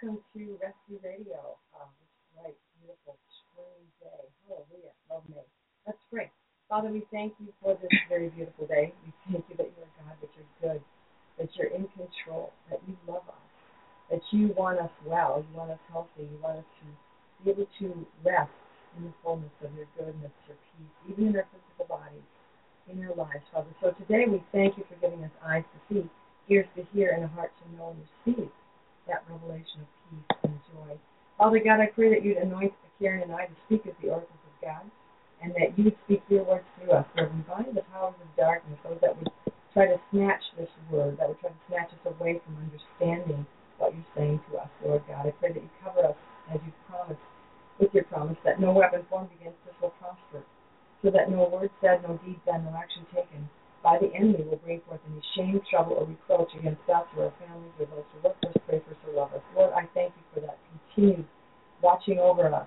Welcome to Rescue Radio. Um, this bright, beautiful spring day. Hallelujah. Love May. Let's pray. Father, we thank you for this very beautiful day. We thank you that you're God, that you're good, that you're in control, that you love us, that you want us well, you want us healthy, you want us to be able to rest in the fullness of your goodness, your peace, even in our physical bodies, in our lives, Father. So today we thank you for giving us eyes to see, ears to hear, and a heart to know and receive that revelation of peace and joy. Father God, I pray that you'd anoint Karen and I to speak as the oracles of God, and that you would speak your words through us. Lord, we bind the powers of darkness, those that would try to snatch this word, that would try to snatch us away from understanding what you're saying to us, Lord God. I pray that you cover us as you promised, with your promise, that no weapon formed against us will prosper, so that no word said, no deed done, no action taken by the enemy will bring forth any shame, trouble, or reproach against us or our families or those who look for us, pray for us, or love us. Lord, I thank you for that continued watching over us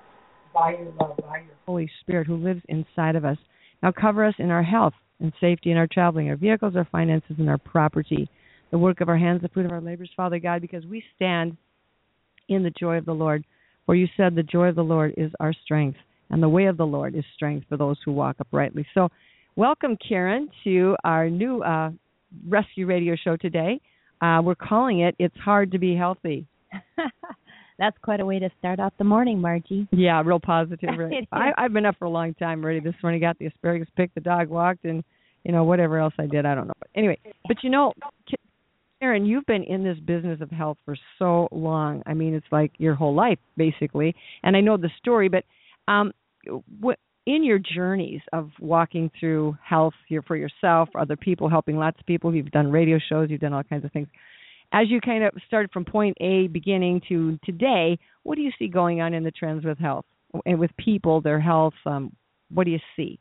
by your love, by your Holy Spirit who lives inside of us. Now cover us in our health and safety in our traveling, our vehicles, our finances, and our property, the work of our hands, the fruit of our labors, Father God, because we stand in the joy of the Lord. For you said the joy of the Lord is our strength, and the way of the Lord is strength for those who walk uprightly. So, welcome, Karen, to our new uh, rescue radio show today. Uh, we're calling it "It's Hard to Be Healthy." That's quite a way to start off the morning, Margie. Yeah, real positive. It Right? I, I've been up for a long time already. This morning, got the asparagus picked, the dog walked, and you know whatever else I did, I don't know. But anyway, but you know, Karen, you've been in this business of health for so long. I mean, it's like your whole life basically. And I know the story, but um, what in your journeys of walking through health here for yourself, other people, helping lots of people, you've done radio shows, you've done all kinds of things. As you kind of started from point A, beginning to today, what do you see going on in the trends with health and with people, their health? Um, what do you see?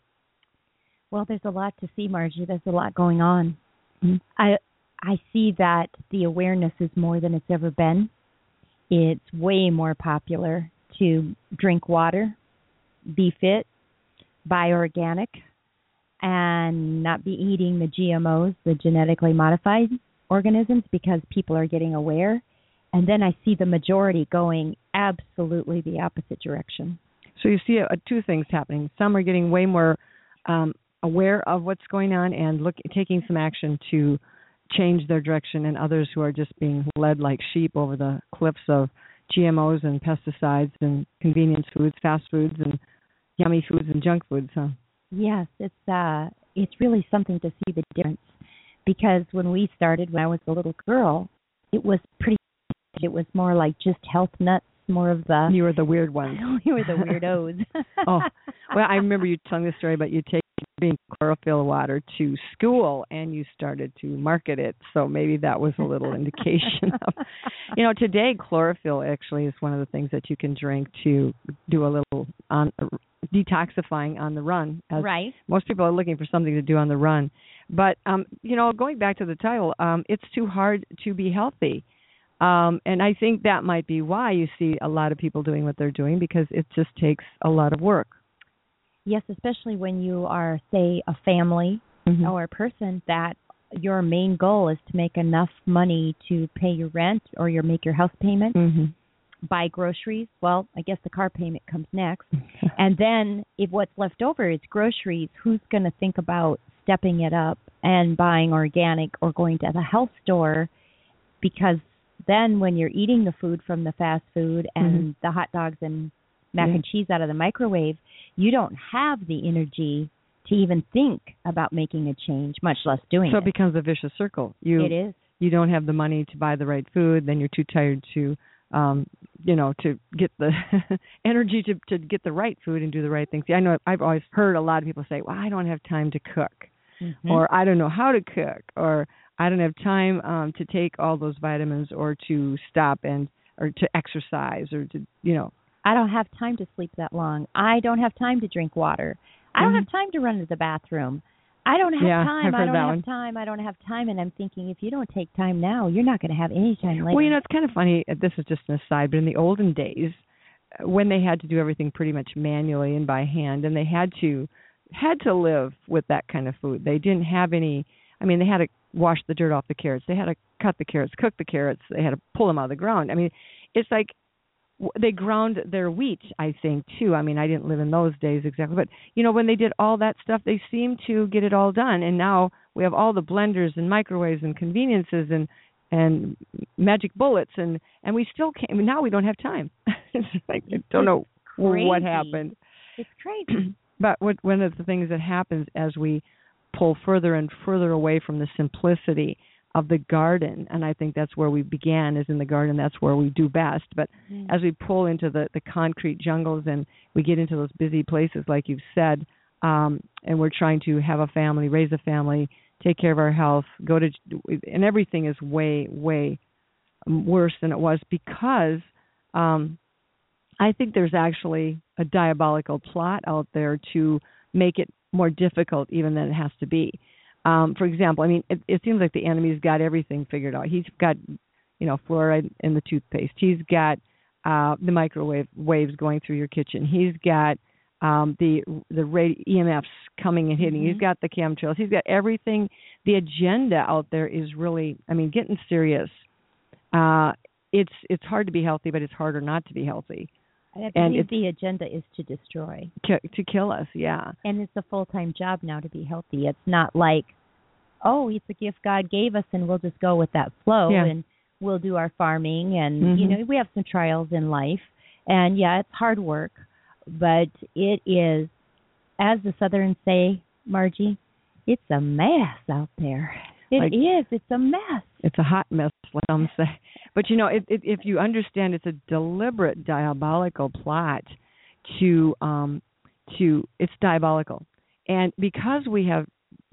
Well, there's a lot to see, Margie. There's a lot going on. Mhm. I I see that the awareness is more than it's ever been. It's way more popular to drink water, be fit, buy organic, and not be eating the GMOs, the genetically modified organisms, because people are getting aware. And then I see the majority going absolutely the opposite direction. So you see uh, two things happening. Some are getting way more um, aware of what's going on and look taking some action to change their direction, and others who are just being led like sheep over the cliffs of GMOs and pesticides and convenience foods, fast foods, and yummy foods and junk foods. Huh? Yes, it's uh it's really something to see the difference because when we started when I was a little girl, it was pretty it was more like just health nuts, more of the You were the weird ones. you were the weirdos. oh, well, I remember you telling the story about you taking drinking chlorophyll water to school and you started to market it. So maybe that was a little indication of, you know, today chlorophyll actually is one of the things that you can drink to do a little on detoxifying on the run. As right. most people are looking for something to do on the run. But um, you know, going back to the title, um, it's too hard to be healthy. Um, and I think that might be why you see a lot of people doing what they're doing because it just takes a lot of work. Yes, especially when you are say a family Mhm. or a person that your main goal is to make enough money to pay your rent or your make your house payment, Mm-hmm. buy groceries. Well, I guess the car payment comes next. and then if what's left over is groceries, who's going to think about stepping it up and buying organic or going to the health store because then when you're eating the food from the fast food and the hot dogs and mac Yeah. and cheese out of the microwave, you don't have the energy to even think about making a change, much less doing so it. it becomes a vicious circle. You it is. you don't have the money to buy the right food, then you're too tired to um you know to get the energy to to get the right food and do the right things. See, I know I've always heard a lot of people say, "Well, I don't have time to cook." Mhm. or I don't know how to cook, or I don't have time um, to take all those vitamins, or to stop and or to exercise, or to you know. I don't have time to sleep that long. I don't have time to drink water. I don't Mhm. have time to run to the bathroom. I don't have Yeah, time. I don't have one. time. I don't have time. And I'm thinking, if you don't take time now, you're not going to have any time later. Well, you know, it's kind of funny. uh, This is just an aside, but in the olden days, uh, when they had to do everything pretty much manually and by hand, and they had to had to live with that kind of food. They didn't have any. I mean, they had to wash the dirt off the carrots. They had to cut the carrots, cook the carrots. They had to pull them out of the ground. I mean, it's like they ground their wheat. I think too. I mean, I didn't live in those days exactly, but you know, when they did all that stuff, they seemed to get it all done. And now we have all the blenders and microwaves and conveniences and and magic bullets and and we still can't now we don't have time it's like i don't know what happened it's crazy. but what one of the things that happens as we pull further and further away from the simplicity of the garden. And i think that's where we began is in the garden. That's where we do best. But as we pull into the the concrete jungles and we get into those busy places like you've said um and we're trying to have a family raise a family take care of our health go to and everything is way way worse than it was because um i think there's actually a diabolical plot out there to make it more difficult even than it has to be um for example i mean it, it seems like the enemy's got everything figured out he's got you know fluoride in the toothpaste he's got uh the microwave waves going through your kitchen he's got um the the radi- EMFs coming and hitting. He's Mhm. got the chemtrails. He's got everything. The agenda out there is really, I mean, getting serious. Uh it's it's hard to be healthy, but it's harder not to be healthy. I and believe the agenda is to destroy, Ki- to kill us, yeah. and it's a full time job now to be healthy. It's not like, oh, it's a gift God gave us, and we'll just go with that flow, Yeah. and we'll do our farming, and you Mhm. know we have some trials in life, and yeah, it's hard work, but it is, as the Southerns say, Margie, it's a mess out there. It Like- is. It's a mess. It's a hot mess, like some say. But you know, it, it, if you understand, it's a deliberate diabolical plot to um to it's diabolical, and because we have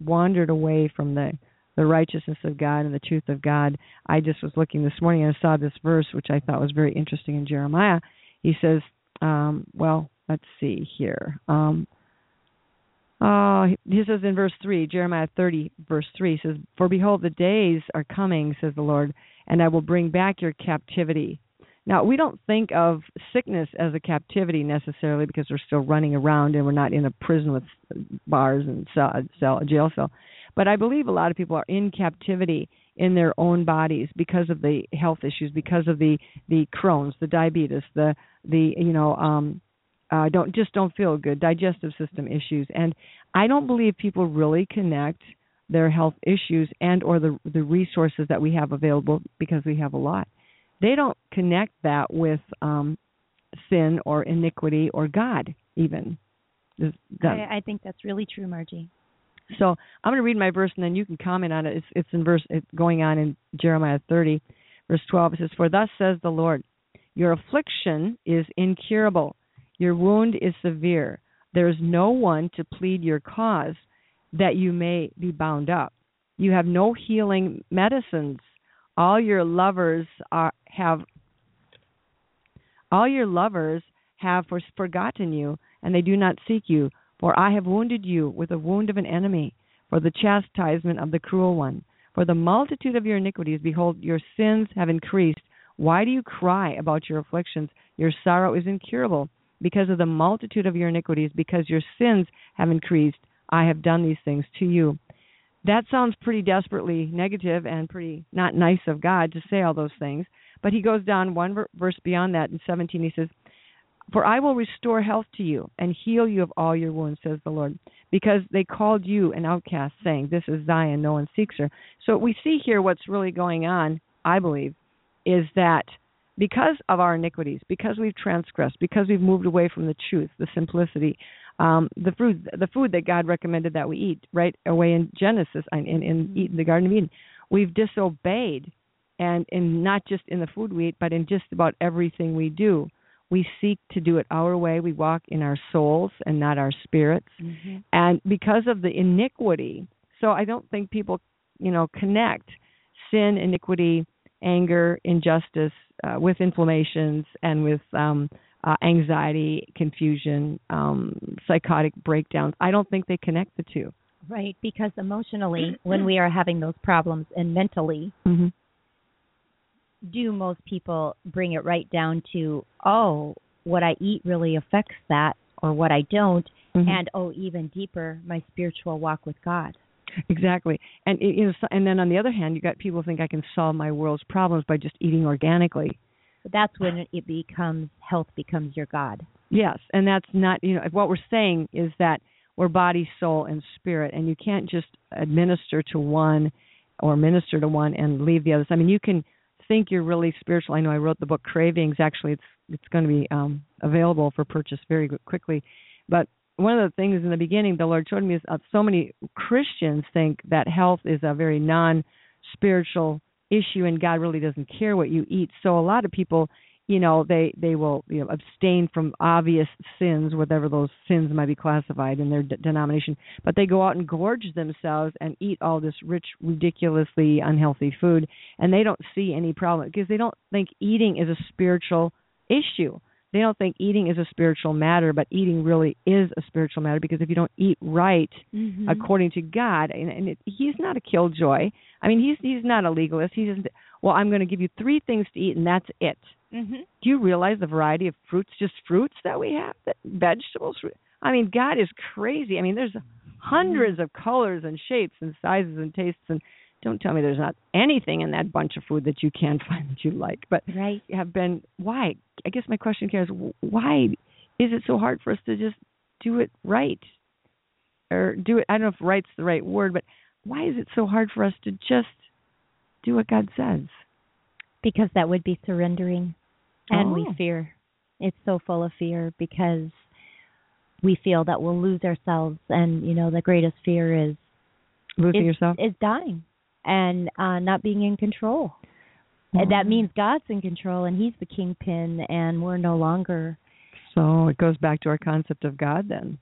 wandered away from the the righteousness of God and the truth of God, I just was looking this morning and I saw this verse which I thought was very interesting in Jeremiah. He says, um, well, let's see here. Um, uh, he says in verse 3, Jeremiah 30, verse 3 says, For behold, the days are coming, says the Lord, and I will bring back your captivity. Now, we don't think of sickness as a captivity necessarily because we're still running around and we're not in a prison with bars and cell, cell, jail cell. But I believe a lot of people are in captivity in their own bodies because of the health issues, because of the the Crohn's, the diabetes, the the you know um uh don't just don't feel good, digestive system issues, and I don't believe people really connect their health issues and or the the resources that we have available because we have a lot. They don't connect that with um sin or iniquity or God even. I, I think that's really true, Margie. so I'm going to read my verse, and then you can comment on it. It's, it's in verse it's going on in Jeremiah 30, verse 12. It says, "For thus says the Lord, your affliction is incurable, your wound is severe. There is no one to plead your cause, that you may be bound up. You have no healing medicines. All your lovers are have all your lovers have forgotten you, and they do not seek you. For I have wounded you with the wound of an enemy, for the chastisement of the cruel one. For the multitude of your iniquities, behold, your sins have increased. Why do you cry about your afflictions? Your sorrow is incurable because of the multitude of your iniquities, because your sins have increased. I have done these things to you. That sounds pretty desperately negative and pretty not nice of God to say all those things. But he goes down one ver- verse beyond that in 17. He says, For I will restore health to you and heal you of all your wounds, says the Lord, because they called you an outcast, saying, This is Zion, no one seeks her. So we see here what's really going on, I believe, is that because of our iniquities, because we've transgressed, because we've moved away from the truth, the simplicity, um, the food, the food that God recommended that we eat, right away in Genesis, in, in, in the Garden of Eden, we've disobeyed, and and not just in the food we eat, but in just about everything we do. We seek to do it our way. We walk in our souls and not our spirits. And because of the iniquity, So I don't think people, you know, connect sin, iniquity, anger, injustice uh, with inflammations and with um, uh, anxiety, confusion, um, psychotic breakdowns. I don't think they connect the two. Right, because emotionally, when we are having those problems, and mentally, Mm-hmm. do most people bring it right down to, oh, what I eat really affects that, or what I don't, Mhm. and oh, even deeper, my spiritual walk with God. Exactly, and it, you know, and then on the other hand, you got people who think I can solve my world's problems by just eating organically. That's when it becomes health becomes your God. Yes, and that's not you know what we're saying is that we're body, soul, and spirit, and you can't just administer to one or minister to one and leave the others. I mean, you can think you're really spiritual. I know I wrote the book Cravings. Actually, it's it's going to be um, available for purchase very quickly. But one of the things in the beginning the Lord showed me is uh, so many Christians think that health is a very non-spiritual issue, and God really doesn't care what you eat. So a lot of people you know they they will you know abstain from obvious sins whatever those sins might be classified in their d- denomination but they go out and gorge themselves and eat all this rich ridiculously unhealthy food and they don't see any problem because they don't think eating is a spiritual issue they don't think eating is a spiritual matter but eating really is a spiritual matter because if you don't eat right Mm-hmm. according to God, and, and it, He's not a killjoy. I mean, He's He's not a legalist. He doesn't. Well, I'm going to give you three things to eat, and that's it. Mm-hmm. Do you realize the variety of fruits, just fruits that we have, that vegetables? I mean, God is crazy. I mean, there's hundreds of colors and shapes and sizes and tastes, and don't tell me there's not anything in that bunch of food that you can find that you like. But Right. have been why? I guess my question here is why is it so hard for us to just do it right, or do it? I don't know if right's the right word, but why is it so hard for us to just do what God says? Because that would be surrendering. And we Oh. fear. It's so full of fear because we feel that we'll lose ourselves and you know the greatest fear is Losing yourself. is dying and uh not being in control. And that means God's in control and he's the kingpin and we're no longer So it goes back to our concept of God then.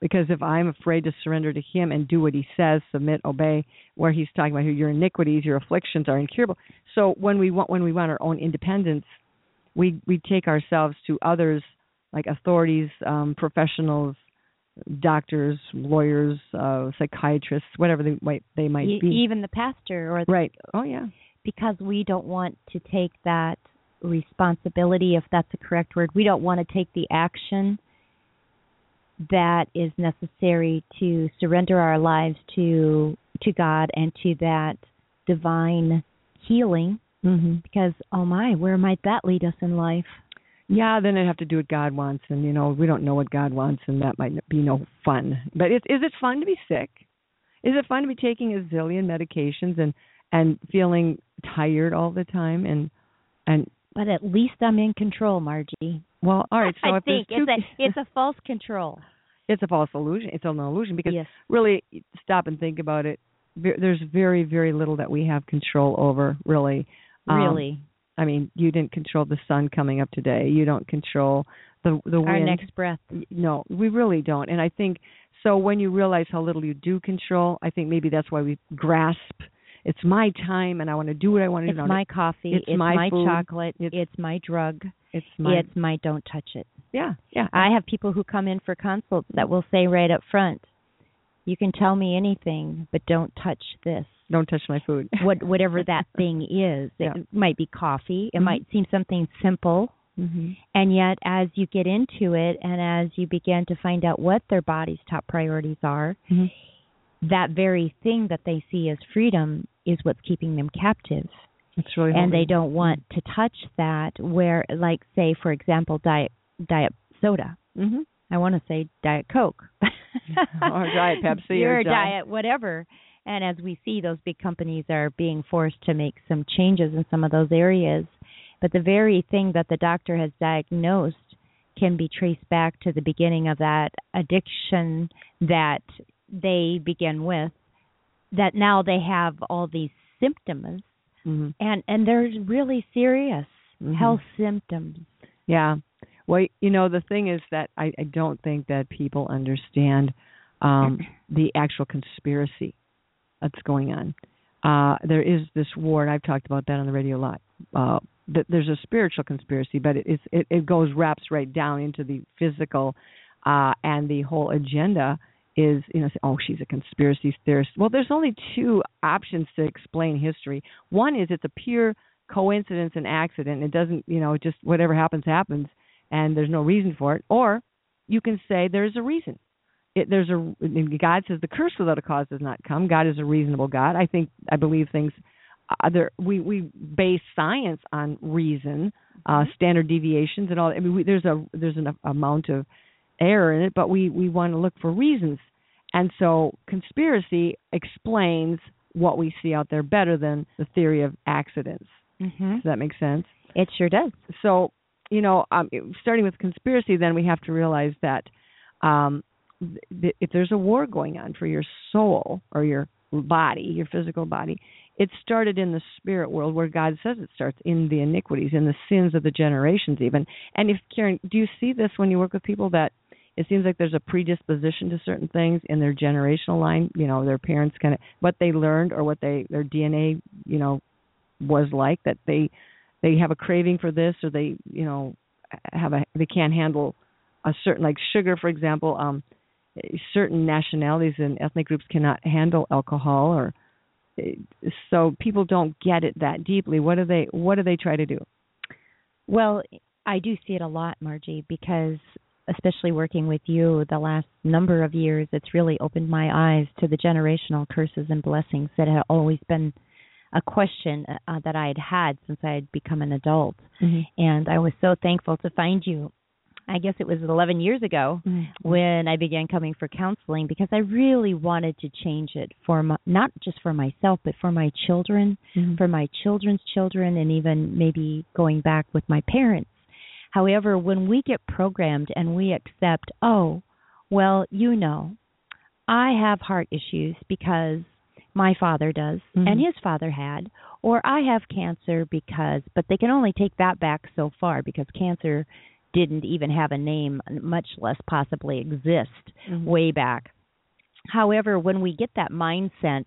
Because if I'm afraid to surrender to Him and do what He says, submit, obey, where He's talking about your iniquities, your afflictions are incurable. So when we want when we want our own independence, we we take ourselves to others like authorities, um, professionals, doctors, lawyers, uh, psychiatrists, whatever they might they might e- be. even the pastor or the, right. Oh yeah. because we don't want to take that responsibility if that's the correct word. We don't want to take the action that is necessary to surrender our lives to to God and to that divine healing hmm because oh my, where might that lead us in life? Yeah, then I'd have to do what God wants, and you know we don't know what God wants, and that might be no fun. But is is it fun to be sick? Is it fun to be taking a zillion medications and and feeling tired all the time and and But at least I'm in control, Margie. well, all right. So I think it's a it's a false control. it's a false illusion. It's an illusion because yes. really stop and think about it. There's very very little that we have control over. Really, Um, Really. I mean, you didn't control the sun coming up today. You don't control the the wind. Our next breath. no, we really don't. And I think so when you realize how little you do control, I think maybe that's why we grasp it's my time and I want to do what I want to do. It's my coffee. it's my food, chocolate. it's- It's, my drug. it's my It's my don't touch it. yeah, yeah. I have people who come in for consults that will say right up front, "You can tell me anything, but don't touch this." Don't touch my food. What whatever that thing is. Yeah. It might be coffee. It Mhm. might seem something simple, hmm and yet as you get into it and as you begin to find out what their body's top priorities are, Mhm. that very thing that they see as freedom is what's keeping them captive. It's really and they don't want to touch that where like say for example diet diet soda Mhm. i want to say diet coke Or Diet Pepsi or or Diet- diet whatever and as we see those big companies are being forced to make some changes in some of those areas but the very thing that the doctor has diagnosed can be traced back to the beginning of that addiction that they begin with that now they have all these symptoms Mhm. and and they're really serious Mhm. health symptoms. Yeah. Well, you know, the thing is that I, I don't think that people understand um, the actual conspiracy that's going on. Uh, there is this war, and I've talked about that on the radio a lot. Uh, that there's a spiritual conspiracy, but it, it, it goes wraps right down into the physical, uh, and the whole agenda is you know oh she's a conspiracy theorist. Well, there's only two options to explain history. One is it's a pure coincidence and accident. It doesn't you know just whatever happens happens, and there's no reason for it. Or you can say there's a reason. It, there's a God says the curse without a cause does not come. God is a reasonable God. I think I believe things. Other we we base science on reason, uh, standard deviations, and all. I mean, we, there's a there's an amount of error in it, but we we want to look for reasons. And so conspiracy explains what we see out there better than the theory of accidents. Mm-hmm. Does that make sense? It sure does. So, you know, um, starting with conspiracy, then we have to realize that um, if there's a war going on for your soul or your body, your physical body, it started in the spirit world where God says it starts in the iniquities, in the sins of the generations, even. And if Karen, do you see this when you work with people that it seems like there's a predisposition to certain things in their generational line. You know, their parents kind of what they learned or what they their DNA, you know, was like that they they have a craving for this or they you know have a they can't handle a certain like sugar for example um certain nationalities and ethnic groups cannot handle alcohol or so people don't get it that deeply what do they what do they try to do well i do see it a lot margie because especially working with you the last number of years, it's really opened my eyes to the generational curses and blessings that had always been a question uh, that I had had since I had become an adult. Mm-hmm. And I was so thankful to find you. I guess it was 11 years ago mm-hmm. when I began coming for counseling because I really wanted to change it for my, not just for myself but for my children, mm-hmm. for my children's children and even maybe going back with my parents However, when we get programmed and we accept, oh, well, you know, I have heart issues because my father does mm-hmm. and his father had, or I have cancer because, but they can only take that back so far because cancer didn't even have a name, much less possibly exist mm-hmm. way back. However, when we get that mindset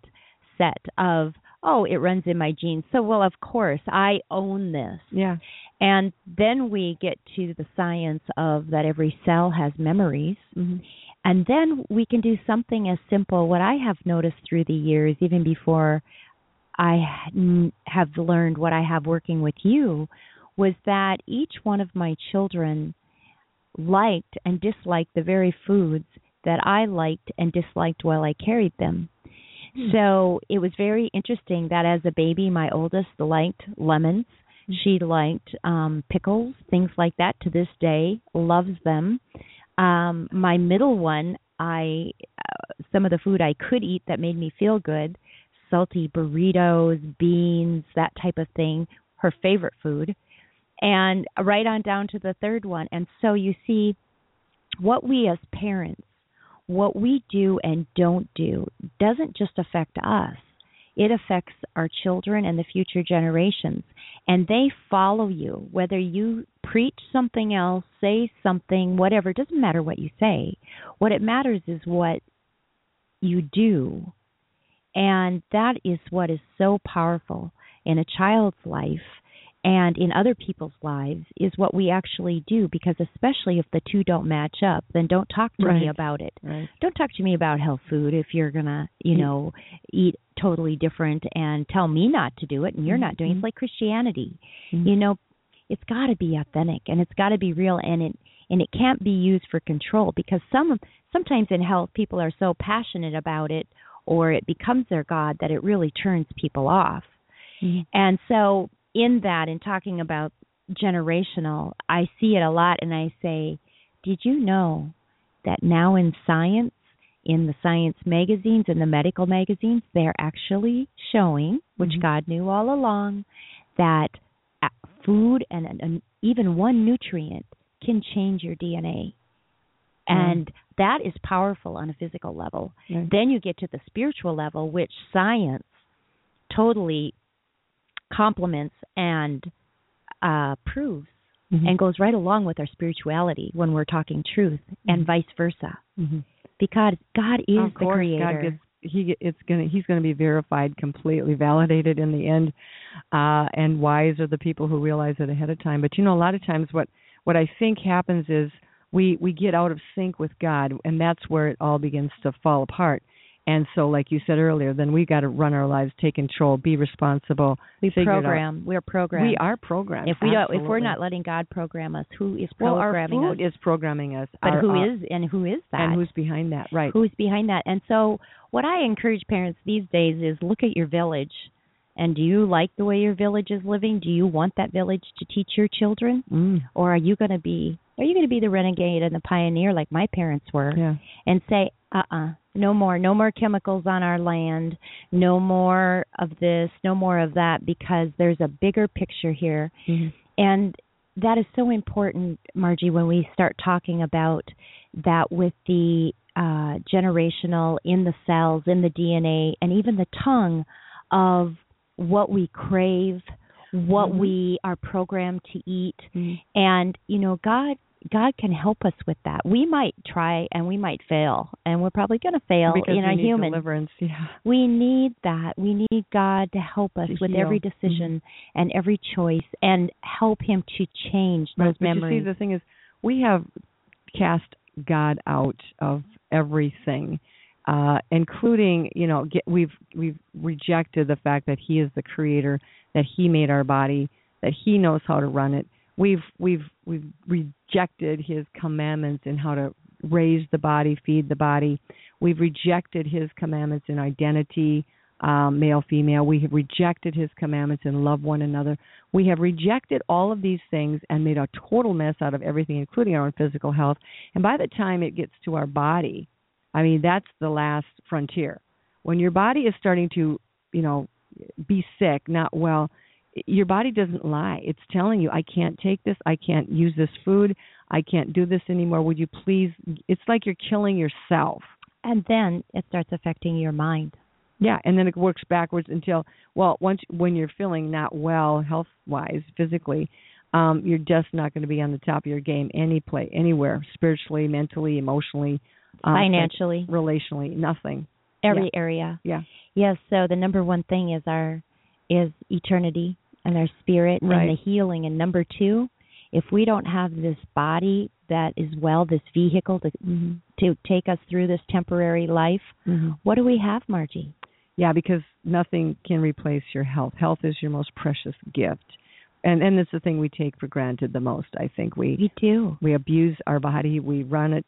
set of, oh, it runs in my genes, so well, of course, I own this. Yeah. And then we get to the science of that every cell has memories. Mm-hmm. And then we can do something as simple. What I have noticed through the years, even before I have learned what I have working with you, was that each one of my children liked and disliked the very foods that I liked and disliked while I carried them. Hmm. So it was very interesting that as a baby, my oldest liked lemons she liked um pickles, things like that to this day, loves them. Um my middle one, I uh, some of the food I could eat that made me feel good, salty burritos, beans, that type of thing, her favorite food. And right on down to the third one. And so you see what we as parents what we do and don't do doesn't just affect us it affects our children and the future generations. And they follow you, whether you preach something else, say something, whatever, it doesn't matter what you say. What it matters is what you do. And that is what is so powerful in a child's life and in other people's lives is what we actually do because especially if the two don't match up then don't talk to right. me about it right. don't talk to me about health food if you're going to you know eat totally different and tell me not to do it and you're mm-hmm. not doing it. it's like christianity mm-hmm. you know it's got to be authentic and it's got to be real and it and it can't be used for control because some sometimes in health people are so passionate about it or it becomes their god that it really turns people off mm-hmm. and so in that in talking about generational, I see it a lot and I say, did you know that now in science, in the science magazines and the medical magazines, they're actually showing, which mm-hmm. God knew all along, that uh, food and, and even one nutrient can change your DNA. Mm. And that is powerful on a physical level. Mm. Then you get to the spiritual level, which science totally complements and uh, proves mm-hmm. and goes right along with our spirituality when we're talking truth, mm-hmm. and vice versa. Mm-hmm. because God is of the creator. God gets he it's gonna he's gonna be verified, completely validated in the end. Uh, and wise are the people who realize it ahead of time. But you know, a lot of times what what I think happens is we we get out of sync with God, and that's where it all begins to fall apart. And so, like you said earlier, then we got to run our lives, take control, be responsible. we figure it out. program. We're programmed. We are programmed. If we don't, if we're not letting God program us, who is programming well, our food us? is programming us. but Our- who our- is and who is that? and who's behind that? Right. who's behind that. And so, what I encourage parents these days is look at your village. And do you like the way your village is living? Do you want that village to teach your children? Mm, Or are you going to be are you going to be the renegade and the pioneer like my parents were yeah. and say, "Uh-uh, no more, no more chemicals on our land, no more of this, no more of that because there's a bigger picture here." Mhm. And that is so important, Margie, when we start talking about that with the uh, generational in the cells, in the DNA, and even the tongue of what we crave, what Mhm. we are programmed to eat. Mhm. And, you know, God God can help us with that. We might try and we might fail, and we're probably going to fail because in need human. deliverance. Yeah. We need that. We need God to help us To with heal. every decision and every choice and help him to change Right, those but you memories. see, the thing is, we have cast God out of everything, uh, including you know get, we've we've rejected the fact that He is the Creator, that He made our body, that He knows how to run it. We've we've we've rejected His commandments in how to raise the body, feed the body. We've rejected His commandments in identity, um, male, female. We have rejected His commandments in love one another. We have rejected all of these things and made a total mess out of everything, including our own physical health. And by the time it gets to our body, I mean, that's the last frontier. When your body is starting to, you know, be sick, not well, your body doesn't lie. It's telling you, I can't take this. I can't use this food. I can't do this anymore. Would you please? It's like you're killing yourself. and then it starts affecting your mind. Yeah, and then it works backwards until well, once when you're feeling not well health wise, physically, um, you're just not going to be on the top of your game any play anywhere, spiritually, mentally, emotionally, uh, Financially, relationally, nothing. every area. Yeah. Yes, so the number one thing is our is eternity and our spirit Right. and the healing and number 2, if we don't have this body that is well, this vehicle to Mm-hmm. to take us through this temporary life, Mm-hmm. what do we have, Margie? Yeah, because nothing can replace your health. Health is your most precious gift, and and it's the thing we take for granted the most. I think we We do. we abuse our body we run it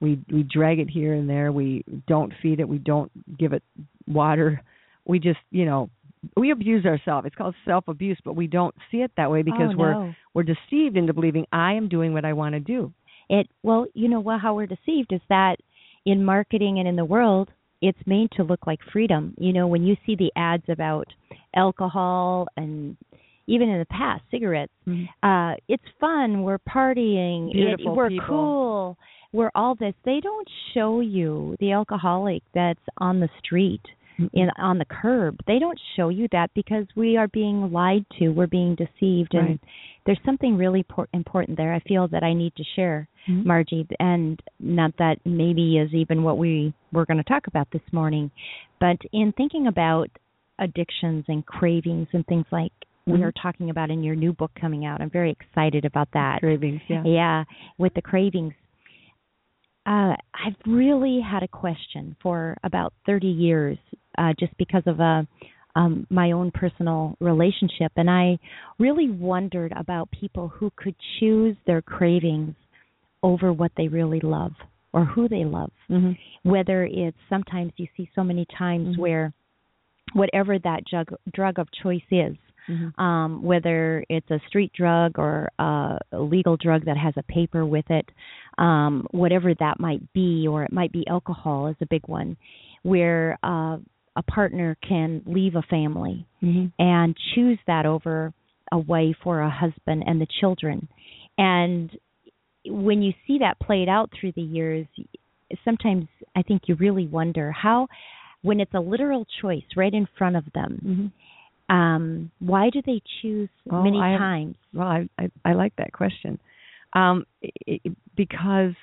we we drag it here and there we don't feed it we don't give it water we just you know we abuse ourselves. It's called self abuse but we don't see it that way because oh, we're we're deceived into believing i am doing what i want to do. It well you know what how we're deceived is that in marketing and in the world it's made to look like freedom. You know when you see the ads about alcohol and even in the past cigarettes uh it's fun. We're partying. Beautiful it, we're people. cool. We're all this. They don't show you the alcoholic that's on the street in on the curb they don't show you that because we are being lied to we're being deceived and Right. there's something really por- important there i feel that i need to share Mhm. margie and not that maybe is even what we were going to talk about this morning but in thinking about addictions and cravings and things like we Mhm. are talking about in your new book coming out i'm very excited about that cravings yeah yeah, with the cravings. Uh, I've really had a question for about 30 years, uh, just because of uh, um, my own personal relationship, and I really wondered about people who could choose their cravings over what they really love or who they love. hmm Whether it's sometimes you see so many times Mhm. where whatever that drug drug of choice is, hmm um, whether it's a street drug or a legal drug that has a paper with it, um, whatever that might be, or it might be alcohol is a big one, where uh, a partner can leave a family hmm and choose that over a wife or a husband and the children. And when you see that played out through the years, sometimes I think you really wonder how, when it's a literal choice right in front of them, hmm um, why do they choose many I times? Well, I, I I like that question, um, i i because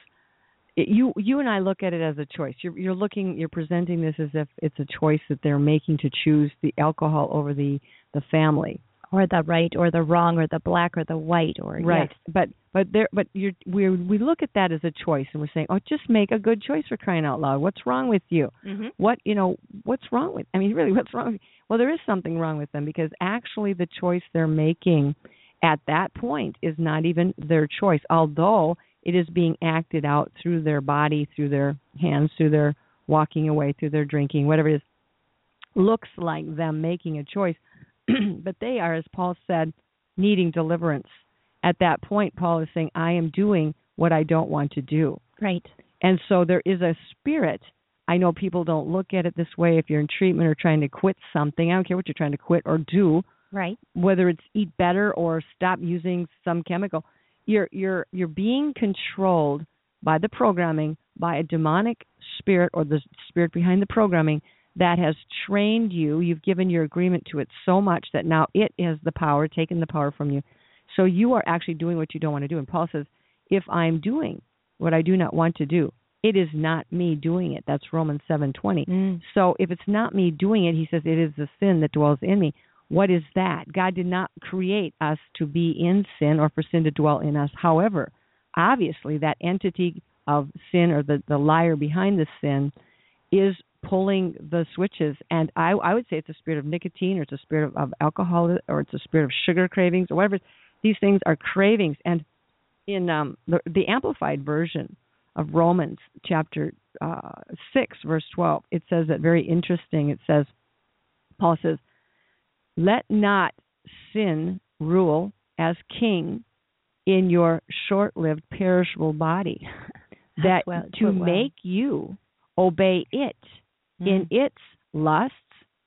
it, you you and I look at it as a choice. You're you're looking you're presenting this as if it's a choice that they're making to choose the alcohol over the the family. or the right or the wrong or the black or the white or Right. yes. But but there but you're we we look at that as a choice and we're saying, "Oh, just make a good choice for crying out loud. What's wrong with you?" Mm-hmm. What, you know, what's wrong with I mean, really, what's wrong with Well, there is something wrong with them because actually the choice they're making at that point is not even their choice, although it is being acted out through their body, through their hands, through their walking away, through their drinking, whatever it is. Looks like them making a choice, but they are, as Paul said, needing deliverance. At that point, Paul is saying, I am doing what I don't want to do. Right. And so there is a spirit. I know people don't look at it this way if you're in treatment or trying to quit something. I don't care what you're trying to quit or do, Right. whether it's eat better or stop using some chemical. You're you're you're being controlled by the programming by a demonic spirit or the spirit behind the programming that has trained you. You've given your agreement to it so much that now it has the power, taken the power from you. So you are actually doing what you don't want to do. And Paul says, if I'm doing what I do not want to do, it is not me doing it. That's Romans 7:20. Mm. So if it's not me doing it, he says it is the sin that dwells in me. What is that? God did not create us to be in sin or for sin to dwell in us. However, obviously that entity of sin or the, the liar behind the sin is pulling the switches and I, I would say it's a spirit of nicotine or it's a spirit of, of alcohol or it's a spirit of sugar cravings or whatever. These things are cravings and in um, the, the amplified version of Romans chapter uh, 6 verse 12 it says that very interesting it says Paul says let not sin rule as king in your short-lived perishable body that well- to well. make you obey it in Mm. its lusts,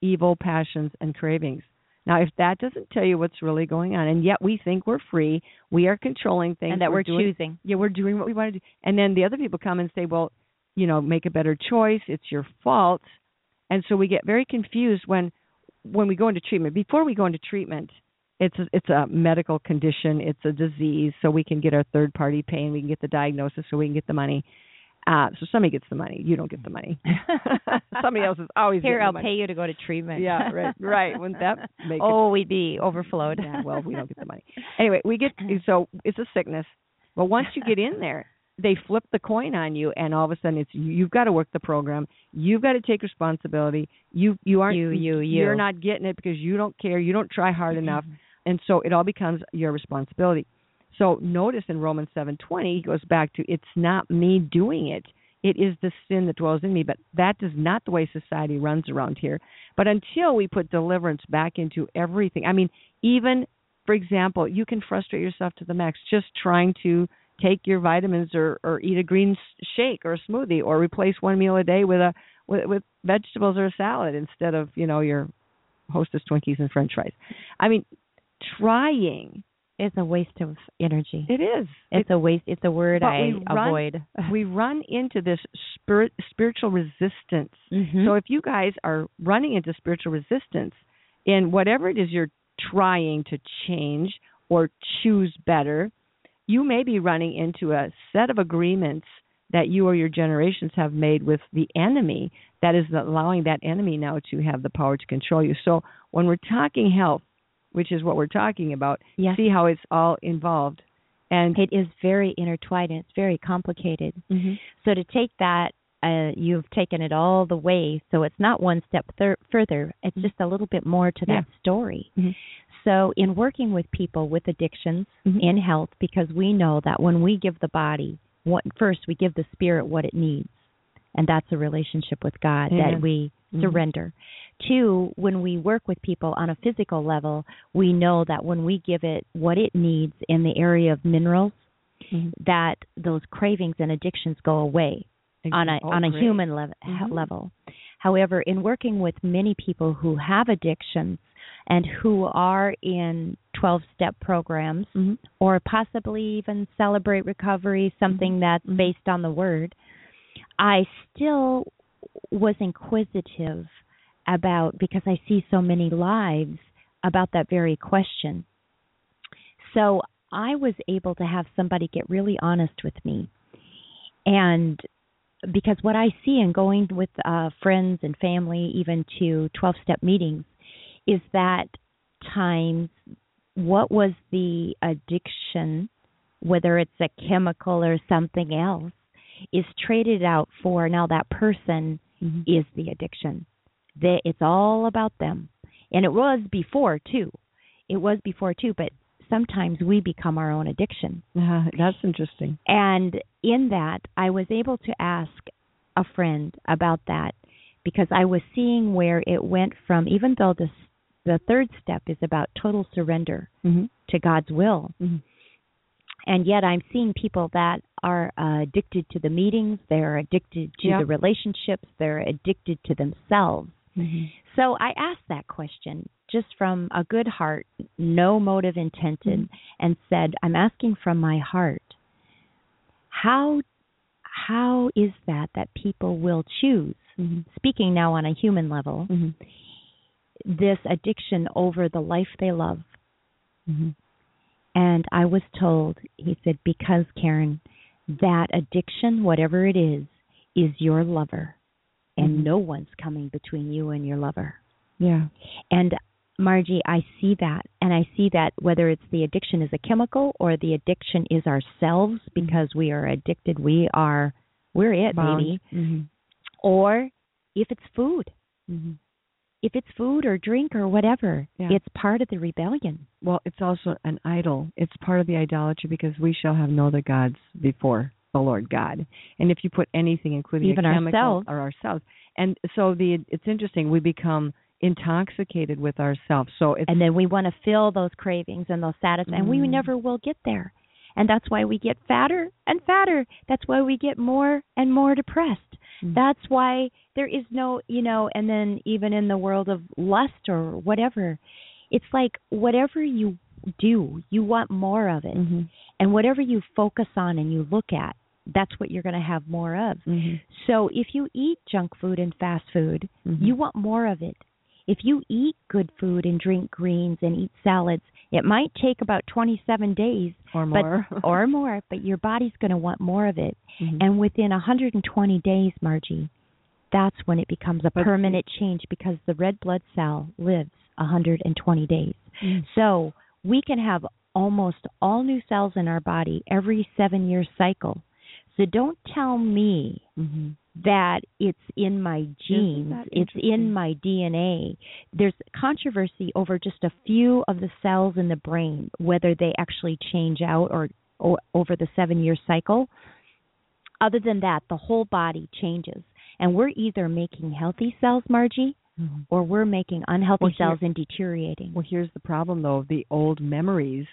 evil passions, and cravings. Now, if that doesn't tell you what's really going on, and yet we think we're free, we are controlling things, and that we're, doing, choosing. yeah, we're doing what we want to do. And then the other people come and say, well, you know, make a better choice. It's your fault. And so we get very confused when when we go into treatment. Before we go into treatment, it's a, it's a medical condition, it's a disease, so we can get our third party pay and we can get the diagnosis so we can get the money. Uh, so somebody gets the money. You don't get the money. somebody else is always Here, I'll pay you to go to treatment. Yeah, right, right. Wouldn't that make it oh, we'd be overflowed. yeah, well, we don't get the money. Anyway, we get so it's a sickness. But once you get in there, they flip the coin on you, and all of a sudden it's you've got to work the program. You've got to take responsibility. You you aren't You, you, you. You're not getting it because you don't care. You don't try hard enough, and so it all becomes your responsibility. So notice in Romans seven twenty, he goes back to it's not me doing it. It is the sin that dwells in me. But that is not the way society runs around here. But until we put deliverance back into everything, I mean, even for example, you can frustrate yourself to the max just trying to take your vitamins or or eat a green shake or a smoothie or replace one meal a day with a with, with vegetables or a salad instead of you know your hostess twinkies and french fries i mean trying It's a waste of energy. it is It's a waste. It's a word I run- avoid. we run into this spirit spiritual resistance Mhm. So if you guys are running into spiritual resistance in whatever it is you're trying to change or choose better, you may be running into a set of agreements that you or your generations have made with the enemy that is allowing that enemy now to have the power to control you. So when we're talking health, which is what we're talking about, Yes. see how it's all involved. And it is very intertwined and it's very complicated. Mhm. So to take that, uh, you've taken it all the way. So it's not one step thir- further. It's Mhm. just a little bit more to Yeah. that story. Mhm. So in working with people with addictions Mhm. in health, because we know that when we give the body, what first we give the spirit what it needs, and that's a relationship with God Amen. that we Mhm. surrender. Two, when we work with people on a physical level, we know that when we give it what it needs in the area of minerals, Mhm. that those cravings and addictions go away on a Oh, on a great. human Mhm. level. However, in working with many people who have addictions and who are in 12-step programs Mhm. or possibly even celebrate recovery, something Mhm. that's Mhm. based on the word, I still was inquisitive about because I see so many lives about that very question. So I was able to have somebody get really honest with me and because what I see in going with uh, friends and family, even to 12 step meetings, is that times what was the addiction, whether it's a chemical or something else, is traded out for now that person Mhm. is the addiction. They, it's all about them. And it was before too. It was before too, but sometimes we become our own addiction. Yeah, that's interesting. And in that, I was able to ask a friend about that because I was seeing where it went from even though the the third step is about total surrender hmm to God's will. Mhm. And yet I'm seeing people that are uh, addicted to the meetings, they're addicted to Yeah. the relationships, they're addicted to themselves. hmm So I asked that question just from a good heart, no motive intended, and said, I'm asking from my heart, how how is that that people will choose, hmm speaking now on a human level, hmm this addiction over the life they love? hmm And I was told, he said, because Karen, that addiction, whatever it is, is your lover. And Mhm. no one's coming between you and your lover. Yeah. And Margie, I see that. And I see that whether it's the addiction is a chemical or the addiction is ourselves because we are addicted, we are, we're it, baby. hmm Or if it's food, hmm if it's food or drink or whatever, Yeah. it's part of the rebellion. Well, it's also an idol. It's part of the idolatry because we shall have no other gods before the Lord God. And if you put anything, including Even ourselves. or ourselves, and so the it's interesting. We become intoxicated with ourselves. So it's and then we want to fill those cravings and those satisfied, and we Mm. never will get there. And that's why we get fatter and fatter. That's why we get more and more depressed. Mm. That's why there is no, you know, and then even in the world of lust or whatever, it's like whatever you do, you want more of it. Mhm. And whatever you focus on and you look at, that's what you're going to have more of. Mhm. So if you eat junk food and fast food, Mhm. you want more of it. If you eat good food and drink greens and eat salads, it might take about 27 days or more, but, or more, but your body's going to want more of it. Mhm. And within 120 days, Margie, that's when it becomes a permanent change because the red blood cell lives 120 days. Mm. So we can have almost all new cells in our body every seven year cycle. So don't tell me Mhm. that it's in my genes, it's in my DNA. There's controversy over just a few of the cells in the brain, whether they actually change out or, or over the seven year cycle. Other than that, the whole body changes. And we're either making healthy cells, Margie, Mhm. or we're making unhealthy Well, here- cells and deteriorating. Well, here's the problem, though. The old memories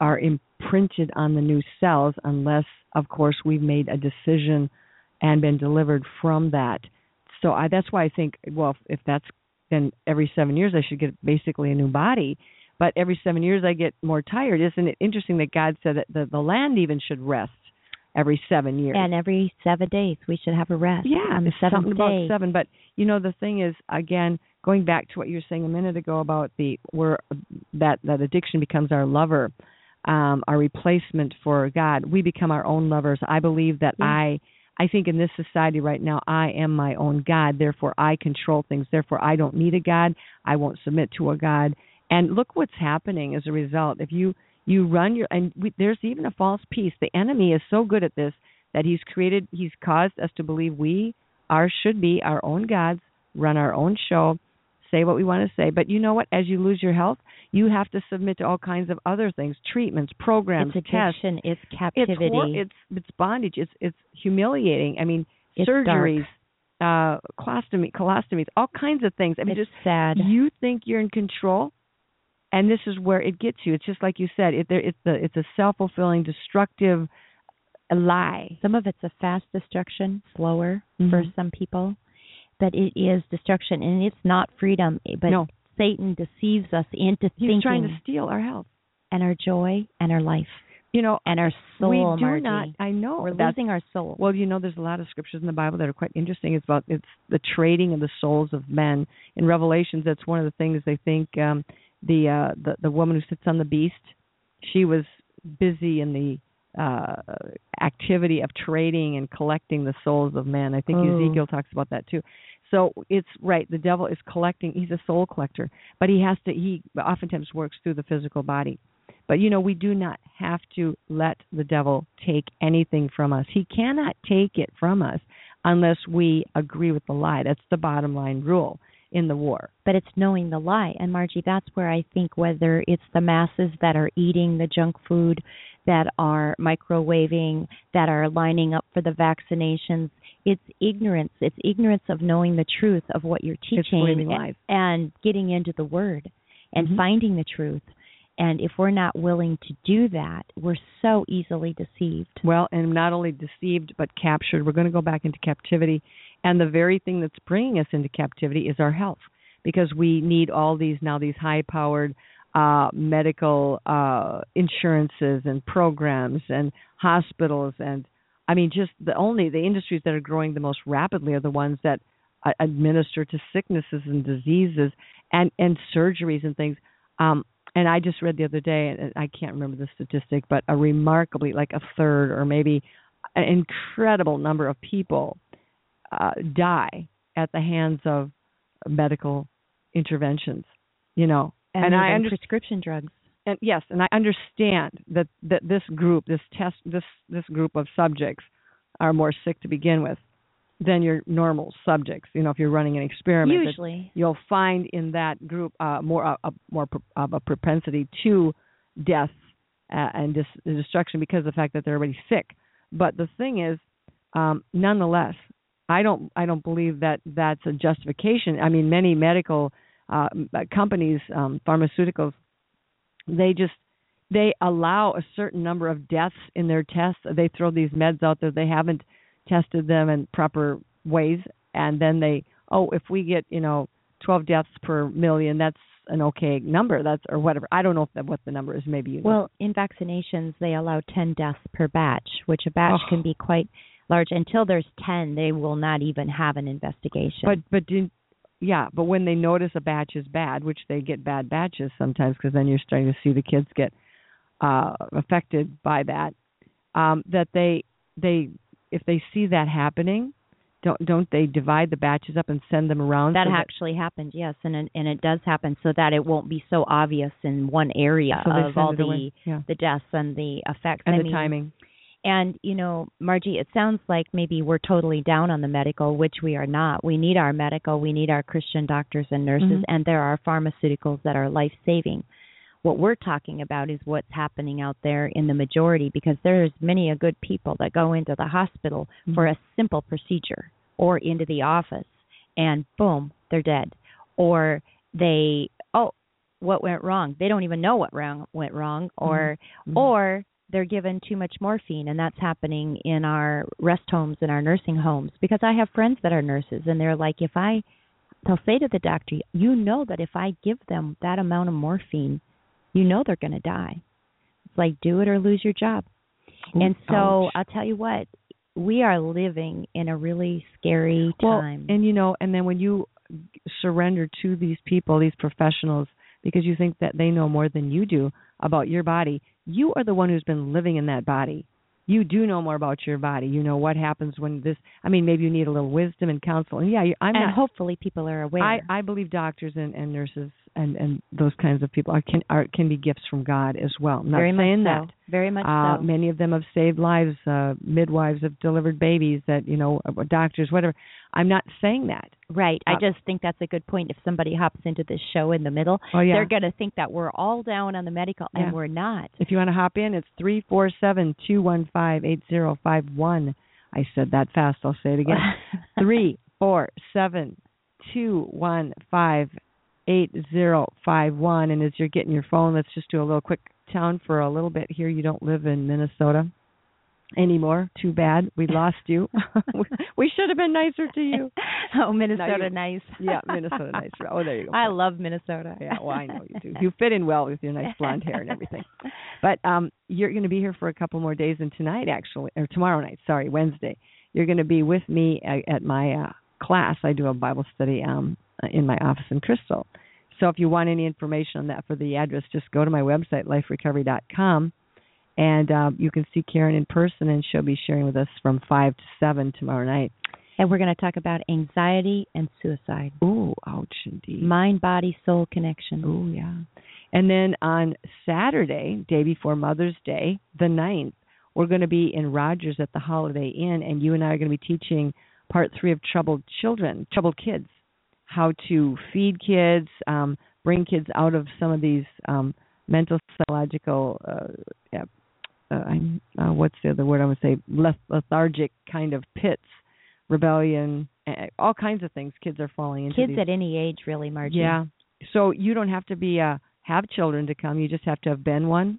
are imprinted on the new cells unless, of course, we've made a decision and been delivered from that. So I, that's why I think, well, if that's then every seven years I should get basically a new body. But every seven years I get more tired. Isn't it interesting that God said that the, the land even should rest every seven years? And every seven days, we should have a rest. Yeah, on the seventh something day. about seven. But you know, the thing is, again, going back to what you were saying a minute ago about the where that that addiction becomes our lover, um, our replacement for God. We become our own lovers. I believe that Yeah. I. I think in this society right now, I am my own God. Therefore, I control things. Therefore, I don't need a God. I won't submit to a God. And look what's happening as a result. If you you run your and we, there's even a false peace. The enemy is so good at this that he's created he's caused us to believe we are should be our own gods, run our own show, say what we want to say. But you know what? As you lose your health, you have to submit to all kinds of other things, treatments, programs, It's addiction. It's It's captivity. hor- it's it's bondage. It's it's humiliating. I mean, It's surgeries, uh colostomy, colostomies, all kinds of things. I mean, it's just sad. you think you're in control and this is where it gets you it's just like you said it there it's the it's a self-fulfilling destructive lie Some of it's a fast destruction, slower for Mhm. some people, but it is destruction, and it's not freedom. But No. Satan deceives us into he's thinking trying to steal our health and our joy and our life you know and our soul. we do Margie. not i know We're losing our soul. well you know there's a lot of scriptures in the bible that are quite interesting it's about it's the trading of the souls of men in revelations that's one of the things they think um the uh the the woman who sits on the beast she was busy in the uh activity of trading and collecting the souls of men. I think Oh. Ezekiel talks about that too. So it's right. The devil is collecting. He's a soul collector, but he has to. He oftentimes works through the physical body. But you know, we do not have to let the devil take anything from us. He cannot take it from us unless we agree with the lie. That's the bottom line rule in the war. but it's knowing the lie. And Margie, that's where I think whether it's the masses that are eating the junk food, that are microwaving, that are lining up for the vaccinations, it's ignorance. It's ignorance of knowing the truth of what you're teaching believing a- lies. and getting into the word and Mhm. finding the truth. And if we're not willing to do that, we're so easily deceived. Well, and not only deceived but captured. We're going to go back into captivity, and the very thing that's bringing us into captivity is our health, because we need all these now these high-powered uh, medical uh, insurances and programs and hospitals and I mean just the only the industries that are growing the most rapidly are the ones that uh, administer to sicknesses and diseases and and surgeries and things. Um, and I just read the other day, and I can't remember the statistic, but a remarkably like a third or maybe an incredible number of people uh, die at the hands of medical interventions. You know, And, And I under- prescription drugs. and yes, and I understand that that this group, this test, this this group of subjects are more sick to begin with than your normal subjects. You know, if you're running an experiment, Usually. you'll find in that group uh, more uh, a more pro- of a propensity to death uh, and dis- destruction because of the fact that they're already sick. But the thing is, um, nonetheless, I don't I don't believe that that's a justification. I mean, many medical uh, uh, companies, um, pharmaceuticals, they just they allow a certain number of deaths in their tests. They throw these meds out there. They haven't tested them in proper ways, and then they oh, if we get you know 12 deaths per million, that's an okay number. That's or whatever. I don't know if that, what the number is. Maybe you know. Well, in vaccinations, they allow 10 deaths per batch, which a batch Oh. can be quite large. Until there's 10, they will not even have an investigation. But but did yeah, but when they notice a batch is bad, which they get bad batches sometimes because then you're starting to see the kids get uh affected by that. Um that they they if they see that happening, don't don't they divide the batches up and send them around that so actually happened, yes, and it, and it does happen so that it won't be so obvious in one area so of all the yeah. the deaths and the effects. and I the mean, timing. And you know, Margie, it sounds like maybe we're totally down on the medical, which we are not. We need our medical, we need our Christian doctors and nurses, Mhm. and there are pharmaceuticals that are life saving. What we're talking about is what's happening out there in the majority because there's many a good people that go into the hospital Mhm. for a simple procedure or into the office and boom, they're dead. Or they oh, what went wrong? They don't even know what wrong went wrong or Mhm. or they're given too much morphine and that's happening in our rest homes and our nursing homes. Because I have friends that are nurses and they're like if I they'll say to the doctor you know that if I give them that amount of morphine you know they're going to die. It's like do it or lose your job. Ooh, and so ouch. I'll tell you what we are living in a really scary well, time. and you know, and then when you surrender to these people, these professionals, because you think that they know more than you do about your body, you are the one who's been living in that body. You do know more about your body. You know what happens when this. I mean, maybe you need a little wisdom and counsel. And yeah, I'm and not. hopefully people are aware I I believe doctors and, and nurses and and those kinds of people are can are can be gifts from God as well. I'm not very saying much so that. very much Uh, so many of them have saved lives. Uh, midwives have delivered babies. That you know, uh, doctors, whatever. I'm not saying that. Right. I Uh, just think that's a good point. If somebody hops into this show in the middle, Oh yeah. they're going to think that we're all down on the medical, Yeah. and we're not. If you want to hop in, it's three four seven two one five eight zero five one. I said that fast. I'll say it again. Three four seven two one five eight zero five one. And as you're getting your phone, let's just do a little quick town for a little bit here. You don't live in Minnesota anymore. Too bad. We lost you. we should have been nicer to you. oh, Minnesota, you- nice. Yeah, Minnesota nice. Oh, there you go. I love Minnesota. Yeah, well, I know you do. You fit in well with your nice blonde hair and everything. But um you're going to be here for a couple more days and tonight actually or tomorrow night, sorry, Wednesday. You're going to be with me at, at my uh class. I do a Bible study um in my office in Crystal. So if you want any information on that for the address, just go to my website liferecovery.com And uh, you can see Karen in person, and she'll be sharing with us from 5 to 7 tomorrow night. And we're going to talk about anxiety and suicide. Ooh, ouch, indeed. Mind, body, soul connection. Ooh, yeah. And then on Saturday, day before Mother's Day, the 9th, we're going to be in Rogers at the Holiday Inn, and you and I are going to be teaching part three of Troubled Children, Troubled Kids, how to feed kids, um, bring kids out of some of these um, mental, psychological, uh, yeah, uh, I'm, uh, what's the other word I would say, lethargic kind of pits, rebellion, all kinds of things kids are falling into. Kids these. at any age, really, Margie. Yeah. So you don't have to be uh have children to come. You just have to have been one.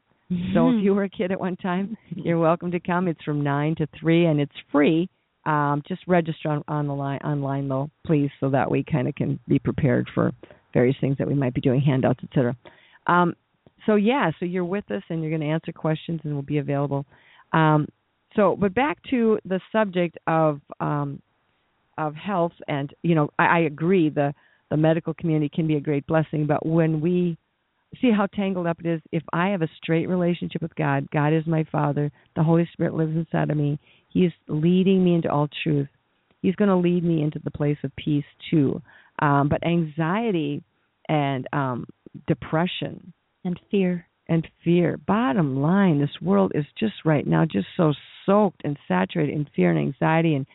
So if you were a kid at one time, you're welcome to come. It's from nine to three, and it's free. Um, just register on, on the line online though, please, so that we kind of can be prepared for various things that we might be doing, handouts, etc. Um, so yeah, so you're with us, and you're going to answer questions, and we'll be available. Um, so, but back to the subject of um, of health, and you know, I, I agree the the medical community can be a great blessing, but when we see how tangled up it is, if I have a straight relationship with God, God is my Father, the Holy Spirit lives inside of me, He's leading me into all truth. He's going to lead me into the place of peace too. Um, but anxiety and um, depression and fear. and fear. Bottom line, this world is just right now just so soaked and saturated in fear and anxiety and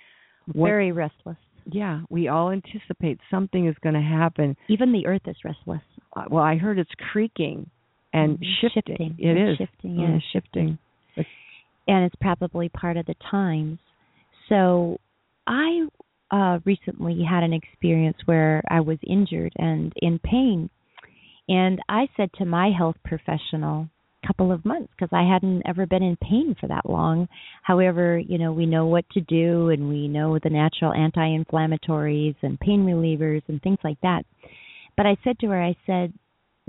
what- Very restless. yeah, we all anticipate something is going to happen. Even the earth is restless. Uh, well, I heard it's creaking and Mhm. shifting. Shifting. It It's is shifting, Mm, yeah. shifting. And it's probably part of the times. So I uh recently had an experience where I was injured and in pain. And I said to my health professional a couple of months because I hadn't ever been in pain for that long. However, you know, we know what to do and we know the natural anti-inflammatories and pain relievers and things like that. But I said to her I said,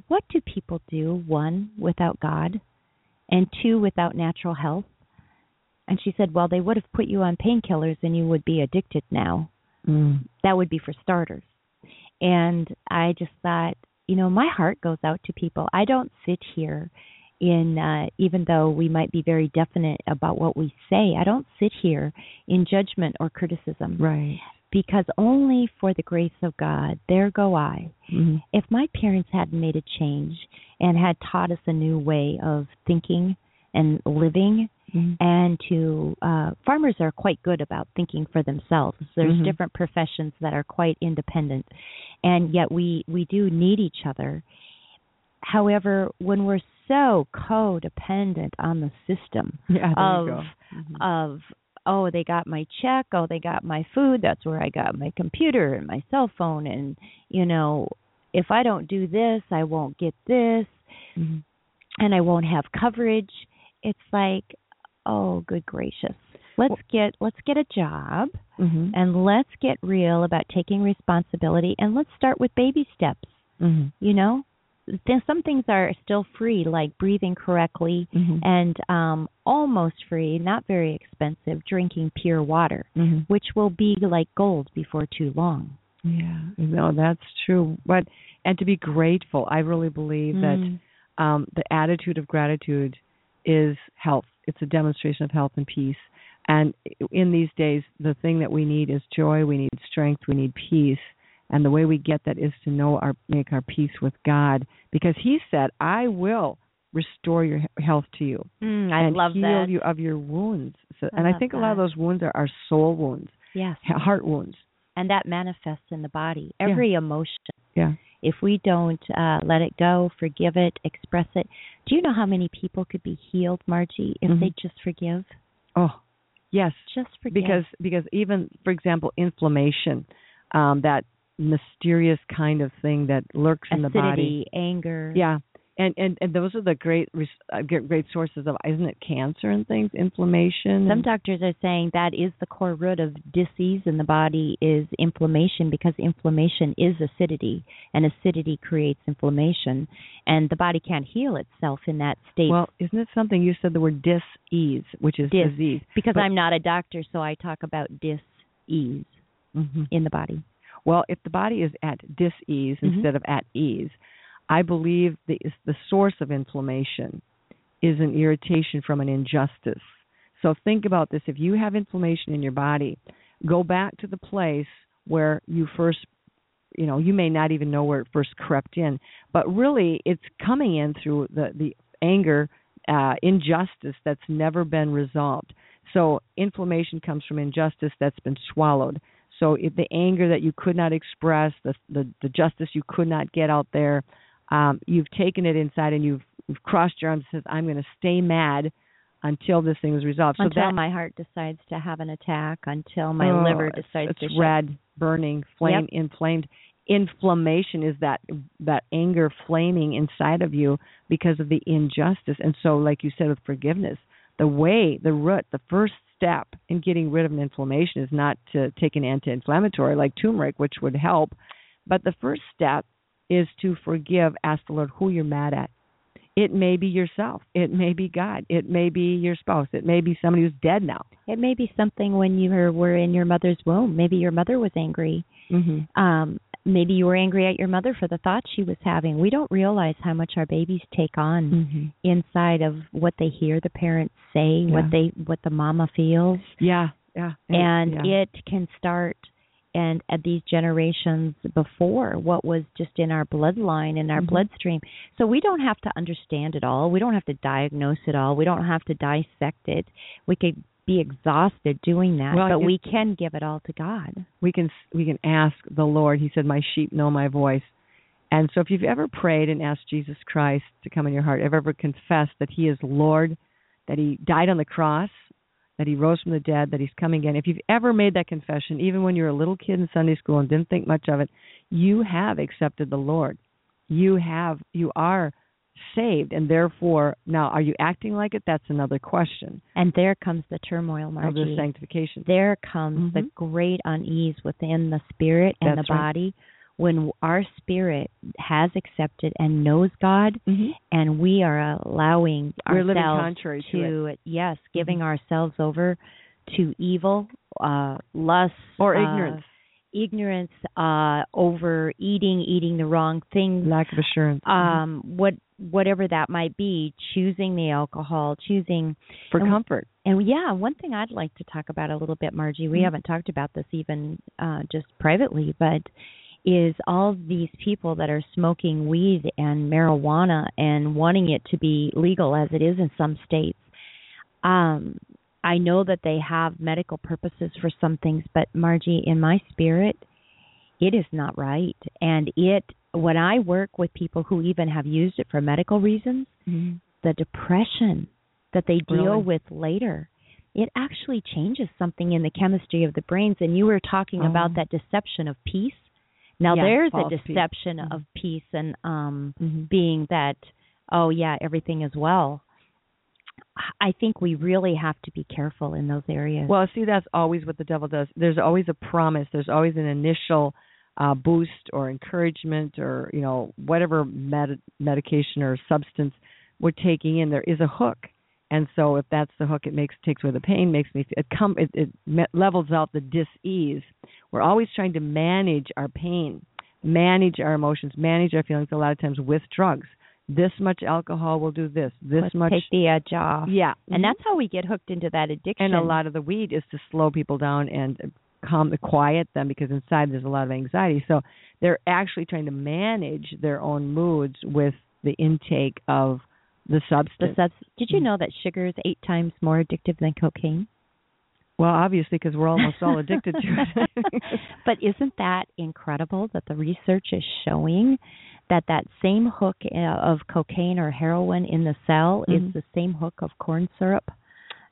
"What do people do one without God and two without natural health?" And she said, Well, they would have put you on painkillers and you would be addicted now. Mm. That would be for starters. And I just thought, you know, my heart goes out to people. I don't sit here in, uh, even though we might be very definite about what we say, I don't sit here in judgment or criticism Right. because only for the grace of God, there go I. Mhm. If my parents hadn't made a change and had taught us a new way of thinking and living, Mhm. and to uh farmers are quite good about thinking for themselves there's Mhm. different professions that are quite independent and yet we we do need each other however when we're so codependent on the system Yeah, of. Mhm. of oh they got my check oh they got my food that's where i got my computer and my cell phone and you know if i don't do this i won't get this Mhm. and I won't have coverage. It's like, oh, good gracious. Let's get let's get a job Mhm. and let's get real about taking responsibility and let's start with baby steps, Mhm. you know? Some things are still free like breathing correctly Mhm. and um almost free, not very expensive, drinking pure water, Mhm. which will be like gold before too long. Yeah, no, that's true. But and to be grateful, I really believe that Mm. um, the attitude of gratitude is health. It's a demonstration of health and peace. And in these days, the thing that we need is joy. We need strength. We need peace. And the way we get that is to know our make our peace with God, because He said, "I will restore your health to you Mm, I and love heal that. you of your wounds." So, I and I think a lot of those wounds are, are soul wounds, Yes. heart wounds. and that manifests in the body. Yeah. Every emotion. Yeah. If we don't uh, let it go, forgive it, express it, do you know how many people could be healed, Margie, if Mhm. they just forgive? Oh, yes. Just forgive. because because even for example inflammation um that mysterious kind of thing that lurks in the body anger. yeah and and and those are the great res- uh, great sources of isn't it cancer and things inflammation Some doctors are saying that is the core root of disease in the body is inflammation because inflammation is acidity and acidity creates inflammation and the body can't heal itself in that state well isn't it something you said the word dis-ease which is Dis. disease because but- I'm not a doctor so I talk about dis-ease hmm in the body. Well, if the body is at dis-ease Mhm. instead of at ease, I believe the the source of inflammation is an irritation from an injustice. So think about this. If you have inflammation in your body, go back to the place where you first you know you may not even know where it first crept in but really it's coming in through the the anger uh injustice that's never been resolved so inflammation comes from injustice that's been swallowed so if the anger that you could not express the the, the justice you could not get out there um you've taken it inside and you've, you've crossed your arms and says i'm going to stay mad until this thing is resolved. until so that, my heart decides to have an attack, until my Oh, liver decides it's to shut- red, burning, flame, inflamed. Inflammation is that that anger flaming inside of you because of the injustice. And so, like you said with forgiveness, the way, the root, the first step in getting rid of an inflammation is not to take an anti-inflammatory like turmeric, which would help, but the first step is to forgive. Ask the Lord who you're mad at. It may be yourself. It may be God. It may be your spouse. It may be somebody who's dead now. It may be something when you were, in your mother's womb. Maybe your mother was angry. Mm-hmm. Um, maybe you were angry at your mother for the thoughts she was having. We don't realize how much our babies take on Mm-hmm. inside of what they hear the parents say, Yeah. what they what the mama feels, Yeah, yeah. and yeah. it can start and at these generations before what was just in our bloodline in our Mhm. bloodstream so we don't have to understand it all we don't have to diagnose it all we don't have to dissect it we could be exhausted doing that Well, but we can give it all to god we can we can ask the Lord. He said, "My sheep know my voice." And so, if you've ever prayed and asked Jesus Christ to come in your heart, ever ever confessed that He is Lord, that He died on the cross, that He rose from the dead, that He's coming again, if you've ever made that confession, even when you were a little kid in Sunday school and didn't think much of it, you have accepted the Lord. You have you are saved, and therefore now are you acting like it? That's another question and there comes the turmoil of the sanctification. there comes the Mhm. great unease within the spirit and That's the right. body when our spirit has accepted and knows God Mm-hmm. and we are allowing We're ourselves contrary to it. yes giving Mhm. ourselves over to evil uh lust or uh, ignorance. ignorance uh overeating eating the wrong things lack of assurance um what whatever that might be choosing the alcohol choosing for and- comfort. and yeah, one thing I'd like to talk about a little bit, Margie, we Mhm. haven't talked about this even uh, just privately, but is all these people that are smoking weed and marijuana and wanting it to be legal as it is in some states. Um, I know that they have medical purposes for some things, but Margie, in my spirit, it is not right. And it, when I work with people who even have used it for medical reasons, the depression that they deal Really? with later it actually changes something in the chemistry of the brains and you were talking Oh. about that deception of peace now Yeah, there's a false peace. deception Mhm. of peace and um Mm-hmm. being that oh yeah everything is well i think we really have to be careful in those areas Well, see, that's always what the devil does. There's always a promise. There's always an initial uh, boost or encouragement or you know whatever med- medication or substance we're taking in. There is a hook, and so if that's the hook, it makes takes away the pain, makes me it come it, it levels out the dis-ease. We're always trying to manage our pain, manage our emotions, manage our feelings. A lot of times with drugs. This much alcohol will do this. This Let's much. take the edge off yeah, and that's how we get hooked into that addiction and a lot of the weed is to slow people down and calm quiet them because inside there's a lot of anxiety so they're actually trying to manage their own moods with the intake of the the substance. subs- did you Mm. know that sugar is eight times more addictive than cocaine? Well obviously because we're almost all addicted to it. But isn't that incredible that the research is showing that that same hook uh, of cocaine or heroin in the cell Mhm. is the same hook of corn syrup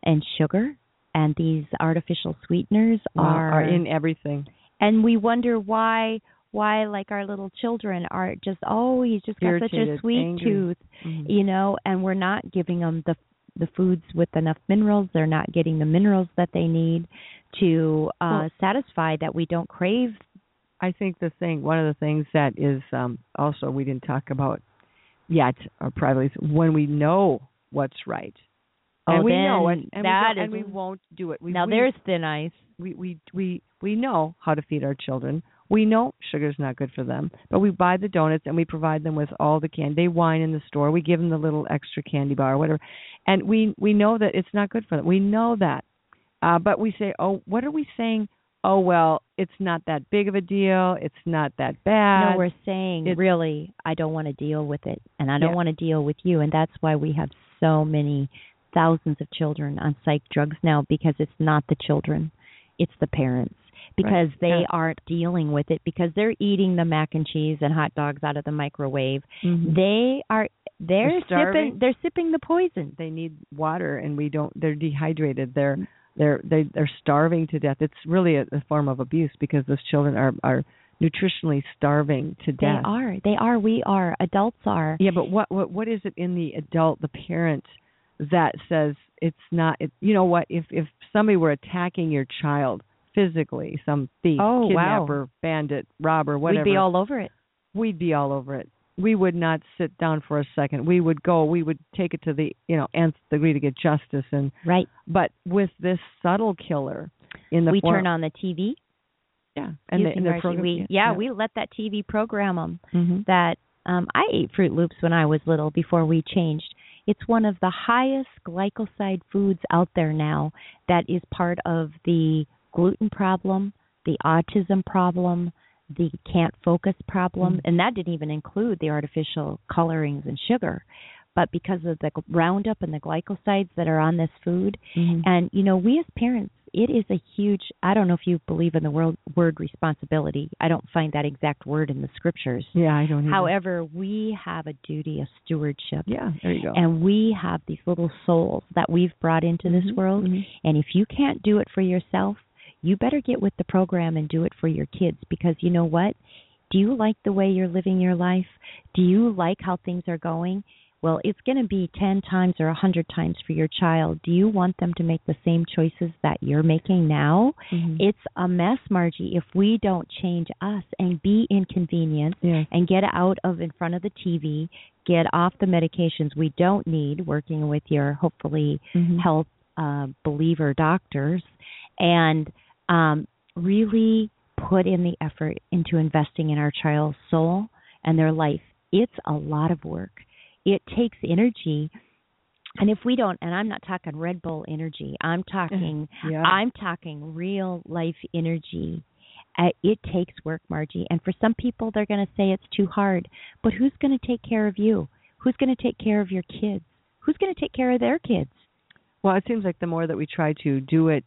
and sugar? And these artificial sweeteners Wow, are, are in everything. And we wonder why why like our little children are just always just got such a sweet angry. tooth Mhm. you know and we're not giving them the the foods with enough minerals they're not getting the minerals that they need to uh Well- satisfy that we don't crave I think the thing, one of the things that is um, also we didn't talk about yet, or privately, when we know what's right, and Oh, we know and, that we, and we won't do it. We, now we, there's thin ice we we we we know how to feed our children. We know sugar's not good for them, but we buy the donuts and we provide them with all the candy. They whine in the store. We give them the little extra candy bar or whatever, and we we know that it's not good for them. We know that, uh, but we say, oh, what are we saying? Oh well, it's not that big of a deal. It's not that bad. No, we're saying It's- really, I don't want to deal with it, and I don't Yeah. want to deal with you, and that's why we have so many thousands of children on psych drugs now because it's not the children, it's the parents because they Yeah. aren't dealing with it because they're eating the mac and cheese and hot dogs out of the microwave. Mhm. They are they're, They're sipping they're sipping the poison. they need water and we don't they're dehydrated they're they're they, they're starving to death it's really a, a form of abuse because those children are are nutritionally starving to death. They are. They are. We are. Adults are. yeah but what what what is it in the adult the parent that says it's not it, you know what if if somebody were attacking your child physically some thief Oh, wow. kidnapper bandit robber whatever We'd be all over it. we'd be all over it. We would not sit down for a second. We would go. We would take it to the you know nth degree to get justice. And Right. but with this subtle killer in the we form, turn on the TV. yeah, and the, and the program, we yeah, we let that TV program them. hmm that um I ate Froot Loops when I was little before we changed. It's one of the highest glyphosate foods out there now that is part of the gluten problem, the autism problem, the can't focus problem, Mhm. and that didn't even include the artificial colorings and sugar. But because of the Roundup and the glyphosates that are on this food, hmm and you know, we as parents, it is a huge. I don't know if you believe in the word, word responsibility. I don't find that exact word in the scriptures. yeah, I don't. Either. However, we have a duty of stewardship, yeah, there you go. and we have these little souls that we've brought into this Mhm, world. mhm. And if you can't do it for yourself, you better get with the program and do it for your kids because you know what? Do you like the way you're living your life? Do you like how things are going? Well, it's going to be 10 times or a 100 times for your child. Do you want them to make the same choices that you're making now? Mhm. It's a mess, Margie, if we don't change us and be inconvenienced yeah. and get out of in front of the TV, get off the medications we don't need, working with your hopefully Mhm. health uh, believer doctors, and um, really put in the effort into investing in our child's soul and their life. It's a lot of work. It takes energy. And if we don't, and I'm not talking Red Bull energy, I'm talking Yeah. I'm talking real life energy. Uh, it takes work, Margie. And for some people, they're going to say it's too hard. But who's going to take care of you? Who's going to take care of your kids? Who's going to take care of their kids? Well, it seems like the more that we try to do it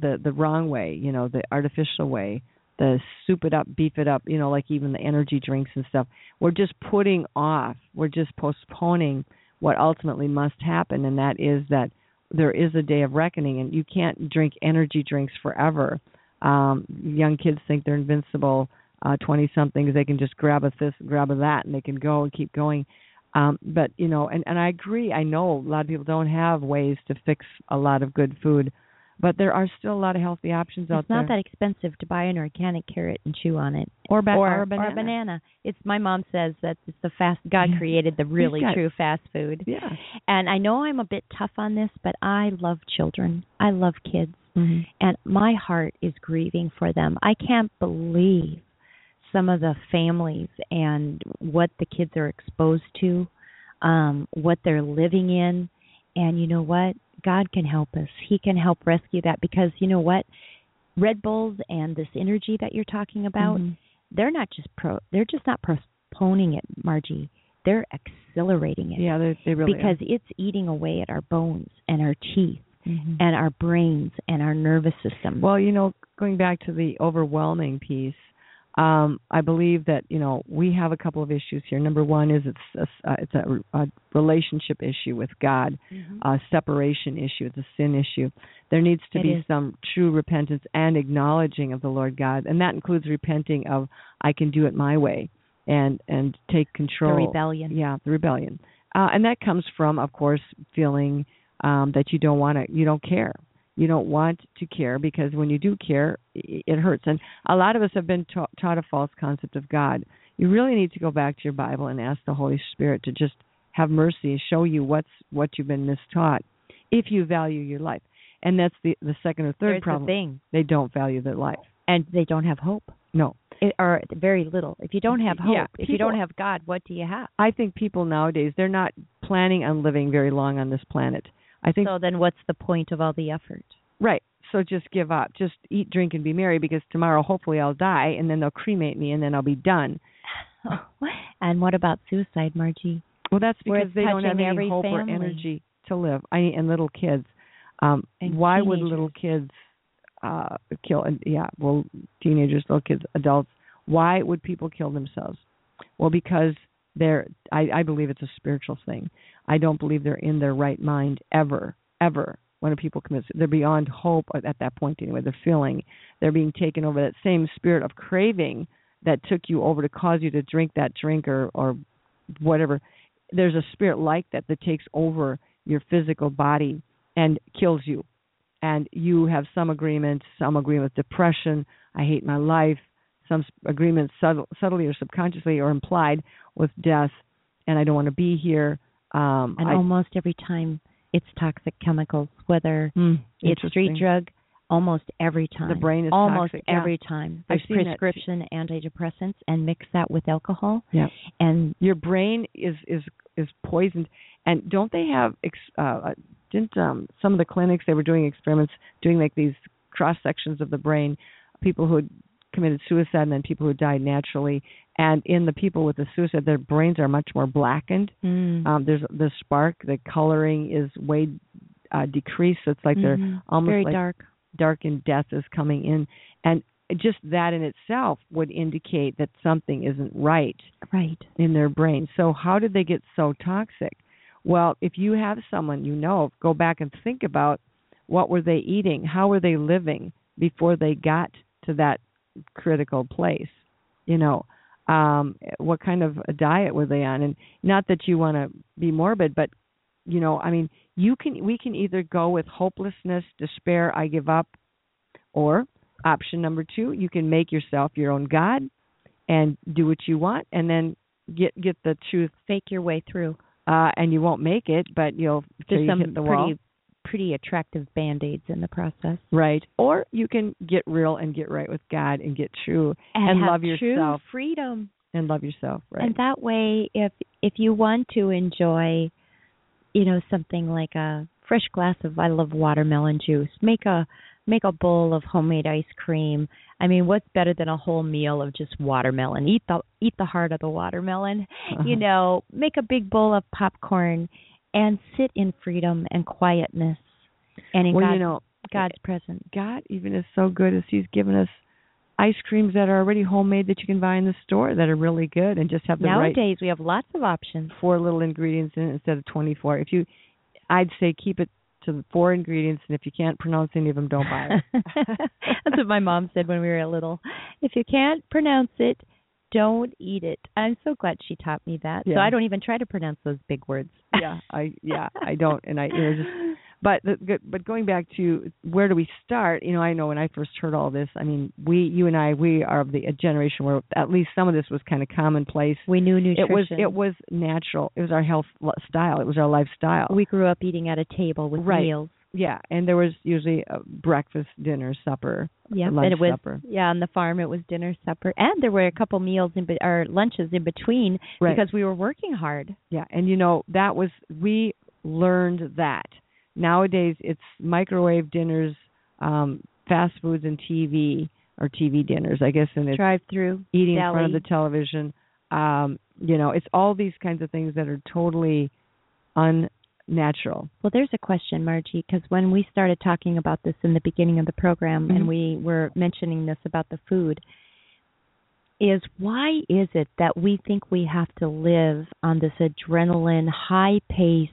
the the wrong way, you know, the artificial way, the soup it up, beef it up, you know, like even the energy drinks and stuff, we're just putting off, we're just postponing what ultimately must happen, and that is that there is a day of reckoning, and you can't drink energy drinks forever. Um, young kids think they're invincible. Twenty uh, somethings, they can just grab a this, grab a that, and they can go and keep going. Um, but you know, and and I agree. I know a lot of people don't have ways to fix a lot of good food, but there are still a lot of healthy options out there. It's not that expensive to buy an organic carrot and chew on it. or, ba- or, or a banana. or a banana. It's my mom says that it's the fast God Yeah. created the really got- true fast food. Yeah. And I know I'm a bit tough on this, but I love children. I love kids. Mm-hmm. and my heart is grieving for them. I can't believe some of the families and what the kids are exposed to, um, what they're living in, and you know what? God can help us. He can help rescue that because you know what? Red Bulls and this energy that you're talking about, Mm-hmm. they're not just pro they're just not postponing it, Margie. They're accelerating it Yeah, they they really because it's eating away at our bones and our teeth are. Mhm. and our brains and our nervous system. Well, you know, going back to the overwhelming piece, um, I believe that you know we have a couple of issues here. Number one is it's a, uh, it's a, a relationship issue with God, a separation issue, it's a sin issue. There needs to It be is. some true repentance and acknowledging of the Lord God, and that includes repenting of I can do it my way and and take control. the rebellion. Yeah, the rebellion, uh, and that comes from, of course, feeling um, that you don't want to, you don't care, you don't want to care because when you do care, it hurts. And a lot of us have been ta- taught a false concept of God. You really need to go back to your Bible and ask the Holy Spirit to just have mercy and show you what's what you've been mistaught, if you value your life. And that's the the second or third There's problem. the thing, They don't value their life. and they don't have hope. No. It, or very little. If you don't have hope, Yeah, if you don't have God, what do you have? I think people nowadays they're not planning on living very long on this planet. I think So then, what's the point of all the effort? right. So just give up. Just eat, drink, and be merry because tomorrow hopefully I'll die and then they'll cremate me and then I'll be done. and what about suicide, Margie? Well, that's because they don't have any hope or energy to live. I and little kids. Um, And why would little kids uh kill? And yeah, well, teenagers, little kids, adults. Why would people kill themselves? Well, because they're. I, I believe it's a spiritual thing. I don't believe they're in their right mind ever, ever. When people commit, they're beyond hope at that point anyway. They're feeling they're being taken over. That same spirit of craving that took you over to cause you to drink that drink or or whatever there's a spirit like that that takes over your physical body and kills you and you have some agreement some agreement with depression i hate my life some s- agreement subtle, subtly or subconsciously or implied with death and i don't want to be here um And I, almost every time, it's toxic chemicals, whether Hmm, it's street drug. Almost every time. the brain is almost toxic, yeah. every time. I've There's seen that prescription antidepressants, and mix that with alcohol. Yeah. And your brain is is is poisoned and don't they have ex, uh didn't um some of the clinics they were doing experiments doing like these cross sections of the brain people who had committed suicide and then people who died naturally and in the people with the suicide their brains are much more blackened mm, um there's the spark the coloring is way uh decreased so it's like they're mhm, almost very like dark. darkened death is coming in and just that in itself would indicate that something isn't right Right. in their brain. So how did they get so toxic? Well, if you have someone you know, go back and think about what were they eating? How were they living before they got to that critical place? You know, um what kind of a diet were they on? And not that you want to be morbid, but you know, I mean, you can we can either go with hopelessness, despair, I give up, or option number 2, you can make yourself your own god and do what you want and then get get the truth Fake your way through. uh and you won't make it but you'll till There's you hit the pretty wall pretty attractive band aids in the process. right or you can get real and get right with god and get true And, And love true yourself. freedom. and love yourself right And that way, if if you want to enjoy, you know, something like a fresh glass of I love watermelon juice, make a make a bowl of homemade ice cream. I mean, what's better than a whole meal of just watermelon? Eat the eat the heart of the watermelon. You Uh-huh. know, make a big bowl of popcorn and sit in freedom and quietness and in well God's, you know God's presence. god even is so good as he's given us ice creams that are already homemade that you can buy in the store that are really good and just have the right Nowadays, we have lots of options. four little ingredients in it instead of 24 if you i'd say keep it to the four ingredients and if you can't pronounce any of them don't buy it That's what my mom said when we were little. If you can't pronounce it, don't eat it. I'm so glad she taught me that. So I don't even try to pronounce those big words. yeah i yeah i don't and i you know just but the, good- but going back to where do we start you know i know when i first heard all this i mean we you and i we are of the a generation where at least some of this was kind of commonplace we knew nutrition. it was it was natural it was our health style it was our lifestyle we grew up eating at a table with Right. meals. Yeah and there was usually a breakfast dinner supper Yeah, lunch and it was supper yeah on the farm. It was dinner, supper, and there were a couple meals in be- or lunches in between Right. because we were working hard. Yeah, and you know that was we learned that. Nowadays it's microwave dinners, um, fast foods, and TV or TV dinners, I guess, and it's Drive through, eating in front of the television. Um, you know, it's all these kinds of things that are totally unnatural. Well, there's a question, Margie, because when we started talking about this in the beginning of the program Mhm. and we were mentioning this about the food, is why is it that we think we have to live on this adrenaline high pace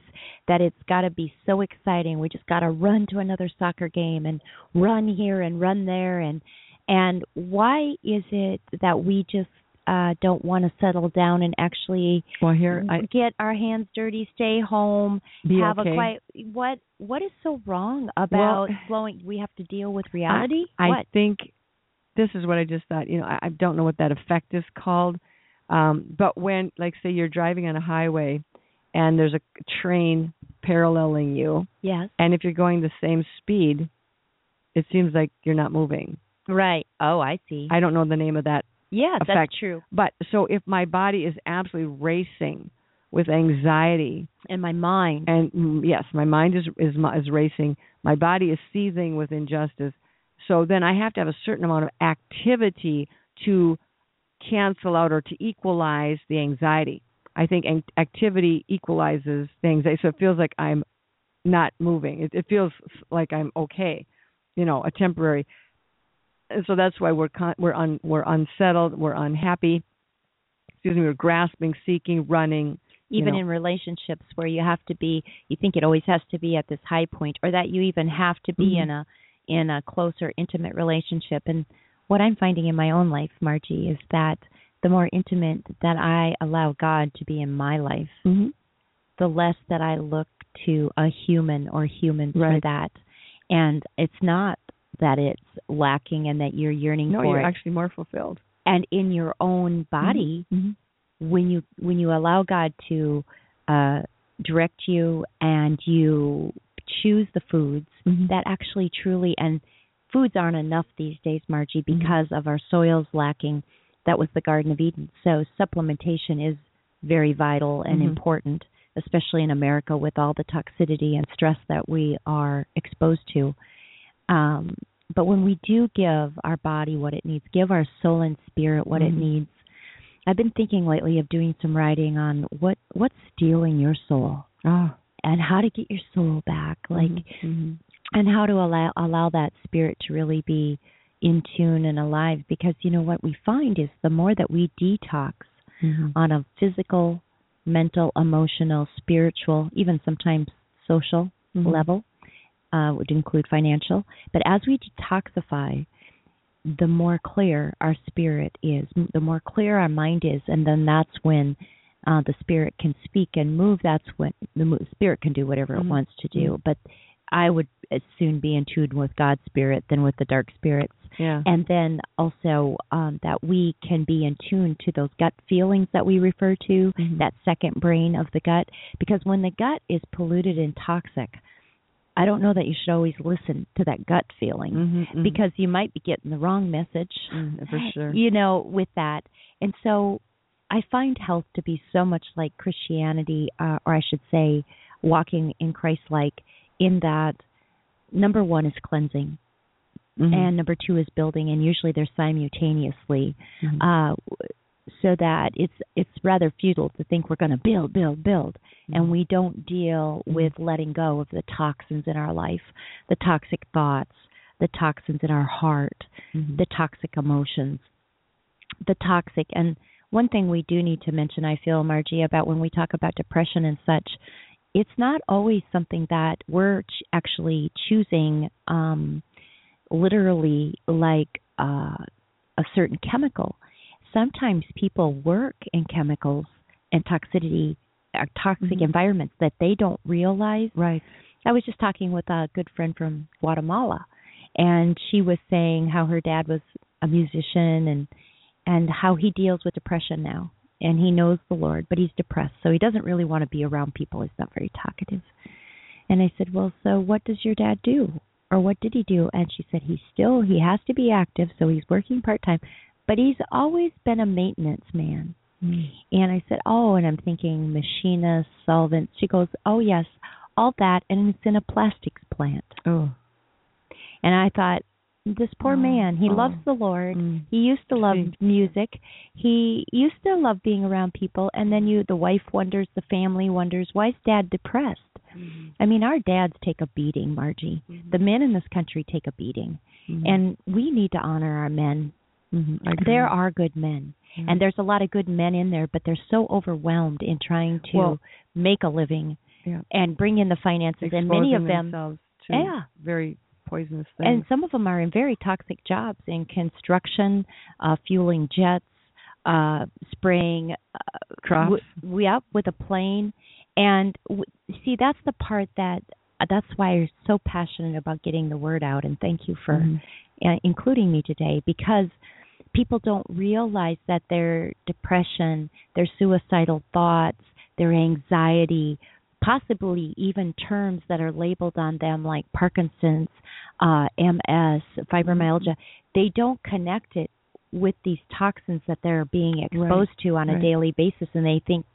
that it's got to be so exciting we just got to run to another soccer game and run here and run there and and why is it that we just uh don't want to settle down and actually Well, here I get our hands dirty, stay home, have okay. a quiet. What what is so wrong about Well, flowing? We have to deal with reality. I what? think this is what I just thought. You know, I, I don't know what that effect is called, um, but when, like, say you're driving on a highway and there's a train paralleling you, yes. and if you're going the same speed, it seems like you're not moving. Right. Oh, I see. I don't know the name of that yes, effect. that's true. But so if my body is absolutely racing with anxiety, And my mind. and mm, yes, my mind is is is racing, my body is seething with injustice. So then I have to have a certain amount of activity to cancel out or to equalize the anxiety. I think activity equalizes things. so it feels like I'm not moving. It, it feels like I'm okay, you know, a temporary. And so that's why we're con- we're un- we're unsettled, we're unhappy. Excuse me, we're grasping, seeking, running. you even know. in relationships where you have to be you think it always has to be at this high point or that you even have to be Mhm. in a in a closer intimate relationship and what i'm finding in my own life margie is that the more intimate that i allow god to be in my life Mm-hmm. the less that i look to a human or humans for that and it's not that it's lacking and that you're yearning No, for you're it actually more fulfilled. and in your own body Mm-hmm. when you when you allow God to uh, direct you and you choose the foods Mhm. that actually truly and foods aren't enough these days, Margie, Mhm. because of our soils lacking. That was the Garden of Eden. So supplementation is very vital and Mhm. important, especially in America with all the toxicity and stress that we are exposed to. Um, but when we do give our body what it needs, give our soul and spirit what it Mhm. needs, I've been thinking lately of doing some writing on what what's stealing your soul Oh, and how to get your soul back, like Mhm. and how to allow allow that spirit to really be in tune and alive because you know what we find is the more that we detox Mhm. on a physical, mental, emotional, spiritual, even sometimes social Mhm. level, uh, would include financial. But as we detoxify, the more clear our spirit is, the more clear our mind is, and then that's when uh, the spirit can speak and move. That's when the mo- spirit can do whatever it Mhm. wants to do. But I would as soon be in tune with God's spirit than with the dark spirits Yeah. and then also um, that we can be in tune to those gut feelings that we refer to, Mhm. that second brain of the gut. Because when the gut is polluted and toxic, I don't know that you should always listen to that gut feeling Mhm, mhm. because you might be getting the wrong message. Mm, for sure. You know, with that. And so I find health to be so much like Christianity, uh, or I should say, walking in Christ like, in that number one is cleansing Mhm. and number two is building, and usually they're simultaneously, Mhm. uh, so that it's it's rather futile to think we're going to build, build, build, and we don't deal with letting go of the toxins in our life, the toxic thoughts, the toxins in our heart, Mhm. the toxic emotions, the toxic. And one thing we do need to mention, I feel, Margie, about when we talk about depression and such, it's not always something that we're ch- actually choosing. Um, literally like uh, a certain chemical. Sometimes people work in chemicals and toxicity, uh, toxic Mhm. environments that they don't realize. Right. I was just talking with a good friend from Guatemala, and she was saying how her dad was a musician and and how he deals with depression now. And he knows the Lord, but he's depressed, so he doesn't really want to be around people. He's not very talkative. And I said, "Well, so what does your dad do?" or what did he do? And she said he still he has to be active, so he's working part time, but he's always been a maintenance man. Mm. And I said, "Oh," and I'm thinking machinist, solvent. She goes, "Oh yes, all that, and it's in a plastics plant." Oh. And I thought, this poor Oh, man, he oh. loves the Lord. Mm. He used to love music. He used to love being around people, and then you, the wife wonders, the family wonders, why is Dad depressed? I mean, our dads take a beating, Margie. The men in this country take a beating, Mhm. and we need to honor our men. Mhm. There are good men, Yeah. and there's a lot of good men in there, but they're so overwhelmed in trying to Well- make a living Yeah. and bring in the finances, and many of them Yeah. very poisonous things. and some of them are in very toxic jobs in construction, uh, fueling jets, uh, spraying uh, Crops. w- yep, with a plane. And w- see, that's the part that that's why I'm so passionate about getting the word out. And thank you for Mhm. uh, including me today because people don't realize that their depression, their suicidal thoughts, their anxiety, possibly even terms that are labeled on them like Parkinson's, uh, MS, fibromyalgia. They don't connect it with these toxins that they're being exposed Right, to on a right. daily basis, and they think,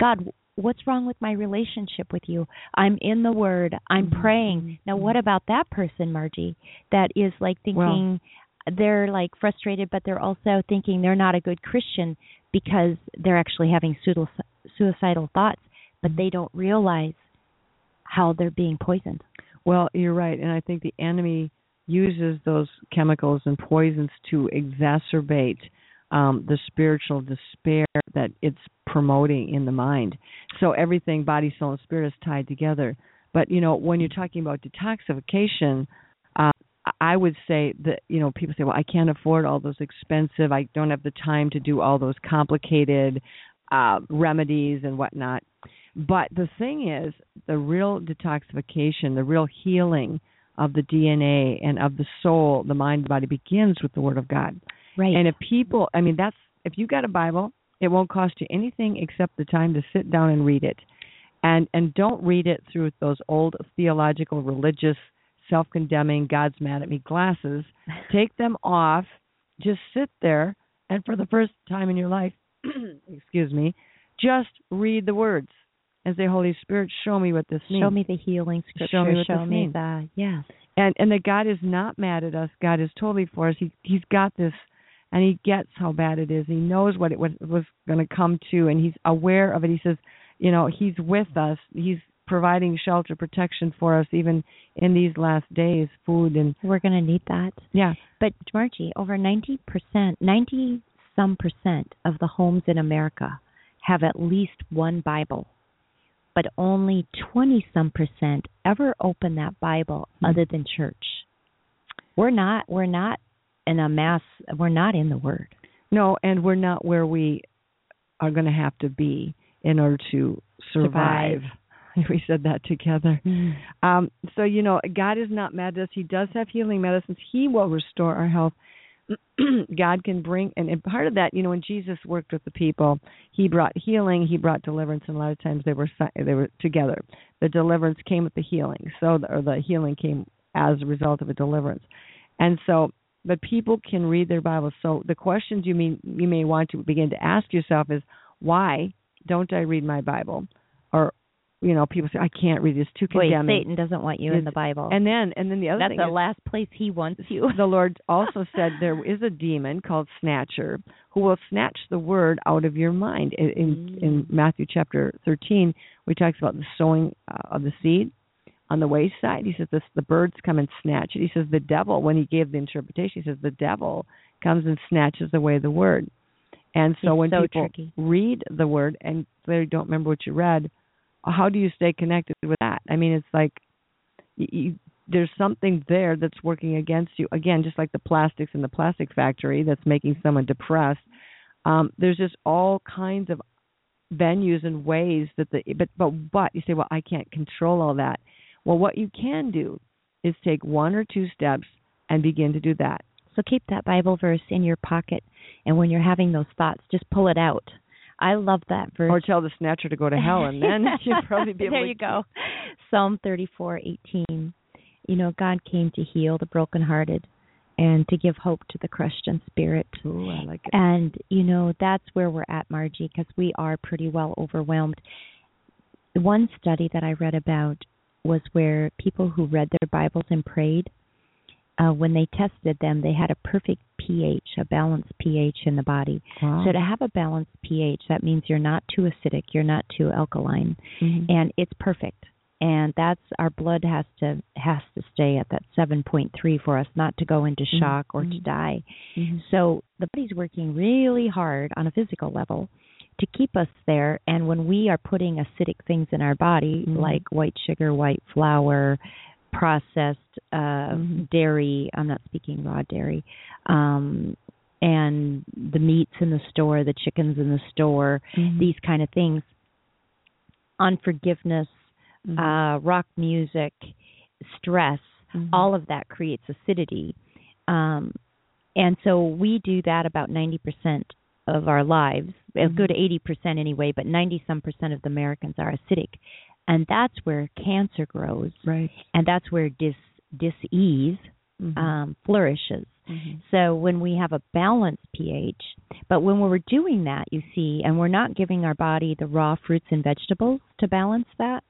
God, what's wrong with my relationship with you? I'm in the Word. I'm Mhm, praying. mhm, Now, mhm. what about that person, Margie? That is like thinking they're like frustrated, but they're also thinking they're not a good Christian because they're actually having suicidal thoughts, but Mhm. they don't realize how they're being poisoned. Well, you're right, and I think the enemy uses those chemicals and poisons to exacerbate um, the spiritual despair that it's promoting in the mind. So everything, body, soul, and spirit, is tied together. But you know, when you're talking about detoxification, uh, I would say that you know people say, "Well, I can't afford all those expensive. I don't have the time to do all those complicated uh, remedies and whatnot." But the thing is, the real detoxification, the real healing of the DNA and of the soul, the mind, the body begins with the Word of God. Right. And if people, I mean, that's if you got a Bible, it won't cost you anything except the time to sit down and read it. And and don't read it through those old theological, religious, self-condemning, God's mad at me glasses. Take them off. Just sit there, and for the first time in your life, excuse me, just read the words and say, Holy Spirit, show me what this means. show me the healing scripture. Show me what show this me means. the yes. and and that God is not mad at us. God is totally for us. He he's got this, and he gets how bad it is. He knows what it was, was going to come to, and he's aware of it. He says, you know, he's with us. He's providing shelter, protection for us, even in these last days. Food and We're going to need that. yeah, But Margie, over 90%, 90 some percent of the homes in America have at least one Bible. But only 20 some percent ever open that Bible Hmm. other than church. We're not we're not in a mass we're not in the word. no, and we're not where we are going to have to be in order to survive. We said that together. Um, so you know, God is not mad at us. He does have healing medicines. He will restore our health. God can bring, and, and part of that, you know, when Jesus worked with the people, He brought healing, He brought deliverance, and a lot of times they were they were together. The deliverance came with the healing, so the, or the healing came as a result of a deliverance, and so. But people can read their Bible. So the questions you mean you may want to begin to ask yourself is, why don't I read my Bible? Or, you know, people say I can't read. It's too condemning. Satan doesn't want you in the Bible. And then, and then the other thing That's thing the is, last place he wants you. the Lord also said there is a demon called Snatcher who will snatch the word out of your mind. In in, in Matthew chapter thirteen, we talks about the sowing uh, of the seed on the wayside. He says this, the birds come and snatch it. He says the devil, when he gave the interpretation, he says the devil comes and snatches away the word. And so It's when so people tricky. read the word and they don't remember what you read, how do you stay connected with that? I mean, it's like you, there's something there that's working against you. Again, just like the plastics in the plastic factory that's making someone depressed. Um, there's just all kinds of venues and ways that the but but but you say, well, I can't control all that. Well, what you can do is take one or two steps and begin to do that. So keep that Bible verse in your pocket, and when you're having those thoughts, just pull it out. I love that verse. Or tell the snatcher to go to hell, and then you'll probably be able there to you go. Psalm thirty-four eighteen. You know, God came to heal the brokenhearted and to give hope to the crushed in spirit. Ooh, I like it. And you know that's where we're at, Margie, because we are pretty well overwhelmed. The one study that I read about was where people who read their Bibles and prayed, uh, when they tested them, they had a perfect pH, a balanced pH in the body. Wow. So to have a balanced pH, that means you're not too acidic, you're not too alkaline, Mhm. and it's perfect. And that's our blood has to has to stay at that 7.3 for us not to go into Mhm. shock or to Mhm. die. Mhm. So the body's working really hard on a physical level to keep us there. And when we are putting acidic things in our body, Mhm. like white sugar, white flour, processed uh, Mhm. dairy, I'm not speaking raw dairy, um, and the meats in the store, the chickens in the store, Mhm. these kind of things, unforgiveness, Mhm. uh, rock music, stress, Mhm. all of that creates acidity. Um, and so we do that about 90% of our lives, a Mhm. good 80% anyway, but 90 some percent of the Americans are acidic. And that's where cancer grows, Right. and that's where dis disease Mhm. um, flourishes. Mhm. So when we have a balanced pH, but when we're doing that, you see, and we're not giving our body the raw fruits and vegetables to balance that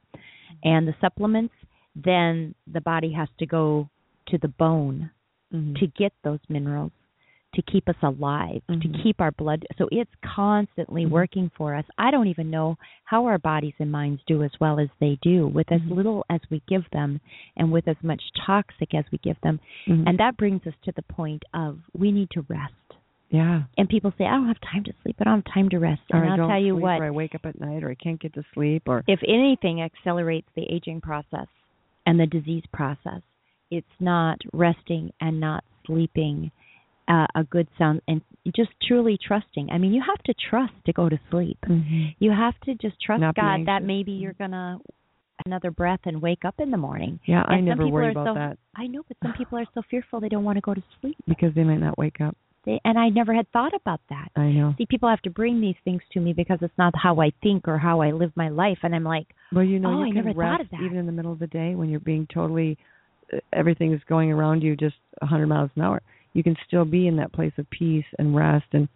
and the supplements, then the body has to go to the bone Mhm. to get those minerals to keep us alive, Mhm. to keep our blood. So it's constantly Mhm. working for us. I don't even know how our bodies and minds do as well as they do with as Mhm. little as we give them and with as much toxic as we give them. Mhm. And that brings us to the point of we need to rest. yeah. And people say, I don't have time to sleep. I don't have time to rest. And I I'll tell you what, Or I wake up at night, or I can't get to sleep, or if anything accelerates the aging process and the disease process, it's not resting and not sleeping uh, a good sound and just truly trusting. I mean, you have to trust to go to sleep. You have to just trust Not God that maybe you're going to another breath and wake up in the morning. yeah, I And some never worry about so- that I know, but some people are so fearful they don't want to go to sleep. because they might not wake up. They, and I never had thought about that. I know. See, people have to bring these things to me because it's not how I think or how I live my life, and I'm like, Well, you know, Oh, you I can never rest thought of that. even in the middle of the day when you're being totally uh, everything is going around you just a 100 miles an hour. You can still be in that place of peace and rest and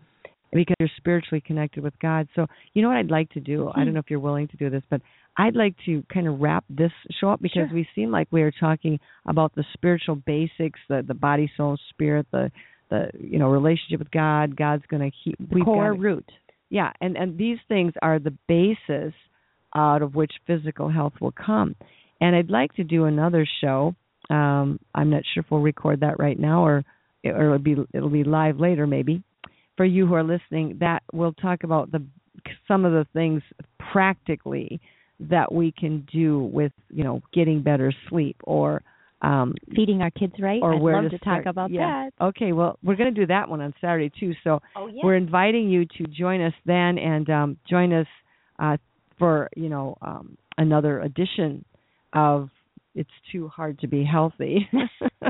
because you're spiritually connected with God. So, you know what I'd like to do? I Hmm. don't know if you're willing to do this, but I'd like to kind of wrap this show up because Sure. we seem like we are talking about the spiritual basics, the the body, soul, spirit, the the you know relationship with God. God's going to keep we've core gotta- root. yeah, and and these things are the basis out of which physical health will come. And I'd like to do another show. Um, I'm not sure if we'll record that right now or or it'll be it'll be live later maybe. For you who are listening, that we'll talk about the some of the things practically that we can do with you know getting better sleep or um Feeding our kids right. or I'd where love to to talk about yeah. that. Okay, well, we're going to do that one on Saturday too. So Oh yeah. we're inviting you to join us then and um, join us uh, for you know um, another edition of "It's Too Hard to Be Healthy."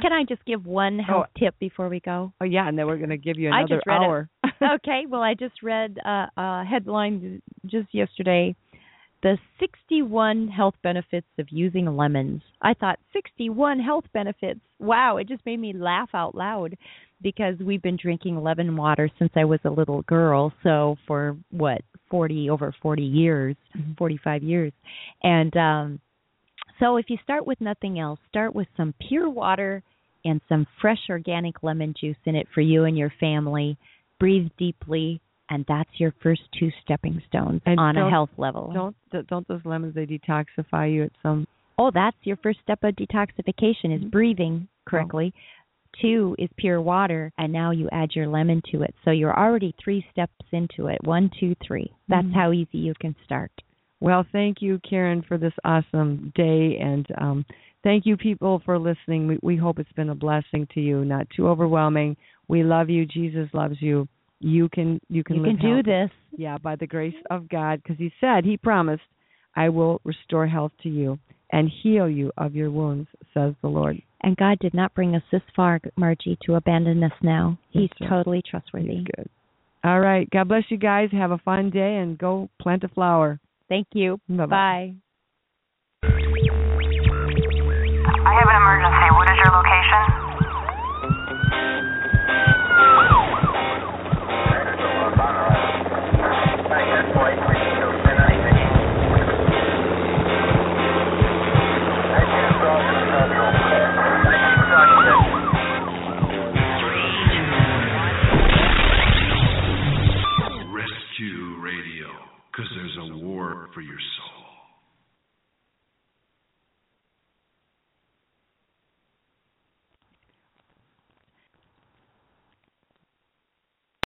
Can I just give one health tip before we go? oh yeah, and then we're going to give you I another just read it. hour. okay, well, I just read uh, a headline just yesterday. The 61 health benefits of using lemons. I thought 61 health benefits. Wow, it just made me laugh out loud because we've been drinking lemon water since I was a little girl. So for what, 40 over 40 years, 45 years. And um so if you start with nothing else, start with some pure water and some fresh organic lemon juice in it for you and your family. Breathe deeply, and that's your first two stepping stones And on a health level. don't don't those lemons they detoxify you at some Oh, that's your first step of detoxification Mm-hmm. is breathing correctly. Two is pure water, and now you add your lemon to it. So you're already three steps into it. One, two, three. That's Mhm. how easy you can start. Well, thank you, Karen, for this awesome day, and um, thank you, people, for listening. We, we hope it's been a blessing to you, not too overwhelming. We love you. Jesus loves you. You can you can You can do this. Yeah, by the grace of God, because He said He promised, "I will restore health to you and heal you of your wounds," says the Lord. And God did not bring us this far, Margie, to abandon us now. He's right. totally trustworthy. He's good. All right. God bless you guys. Have a fun day and go plant a flower. Thank you. Bye-bye. Bye. I have an emergency. For your.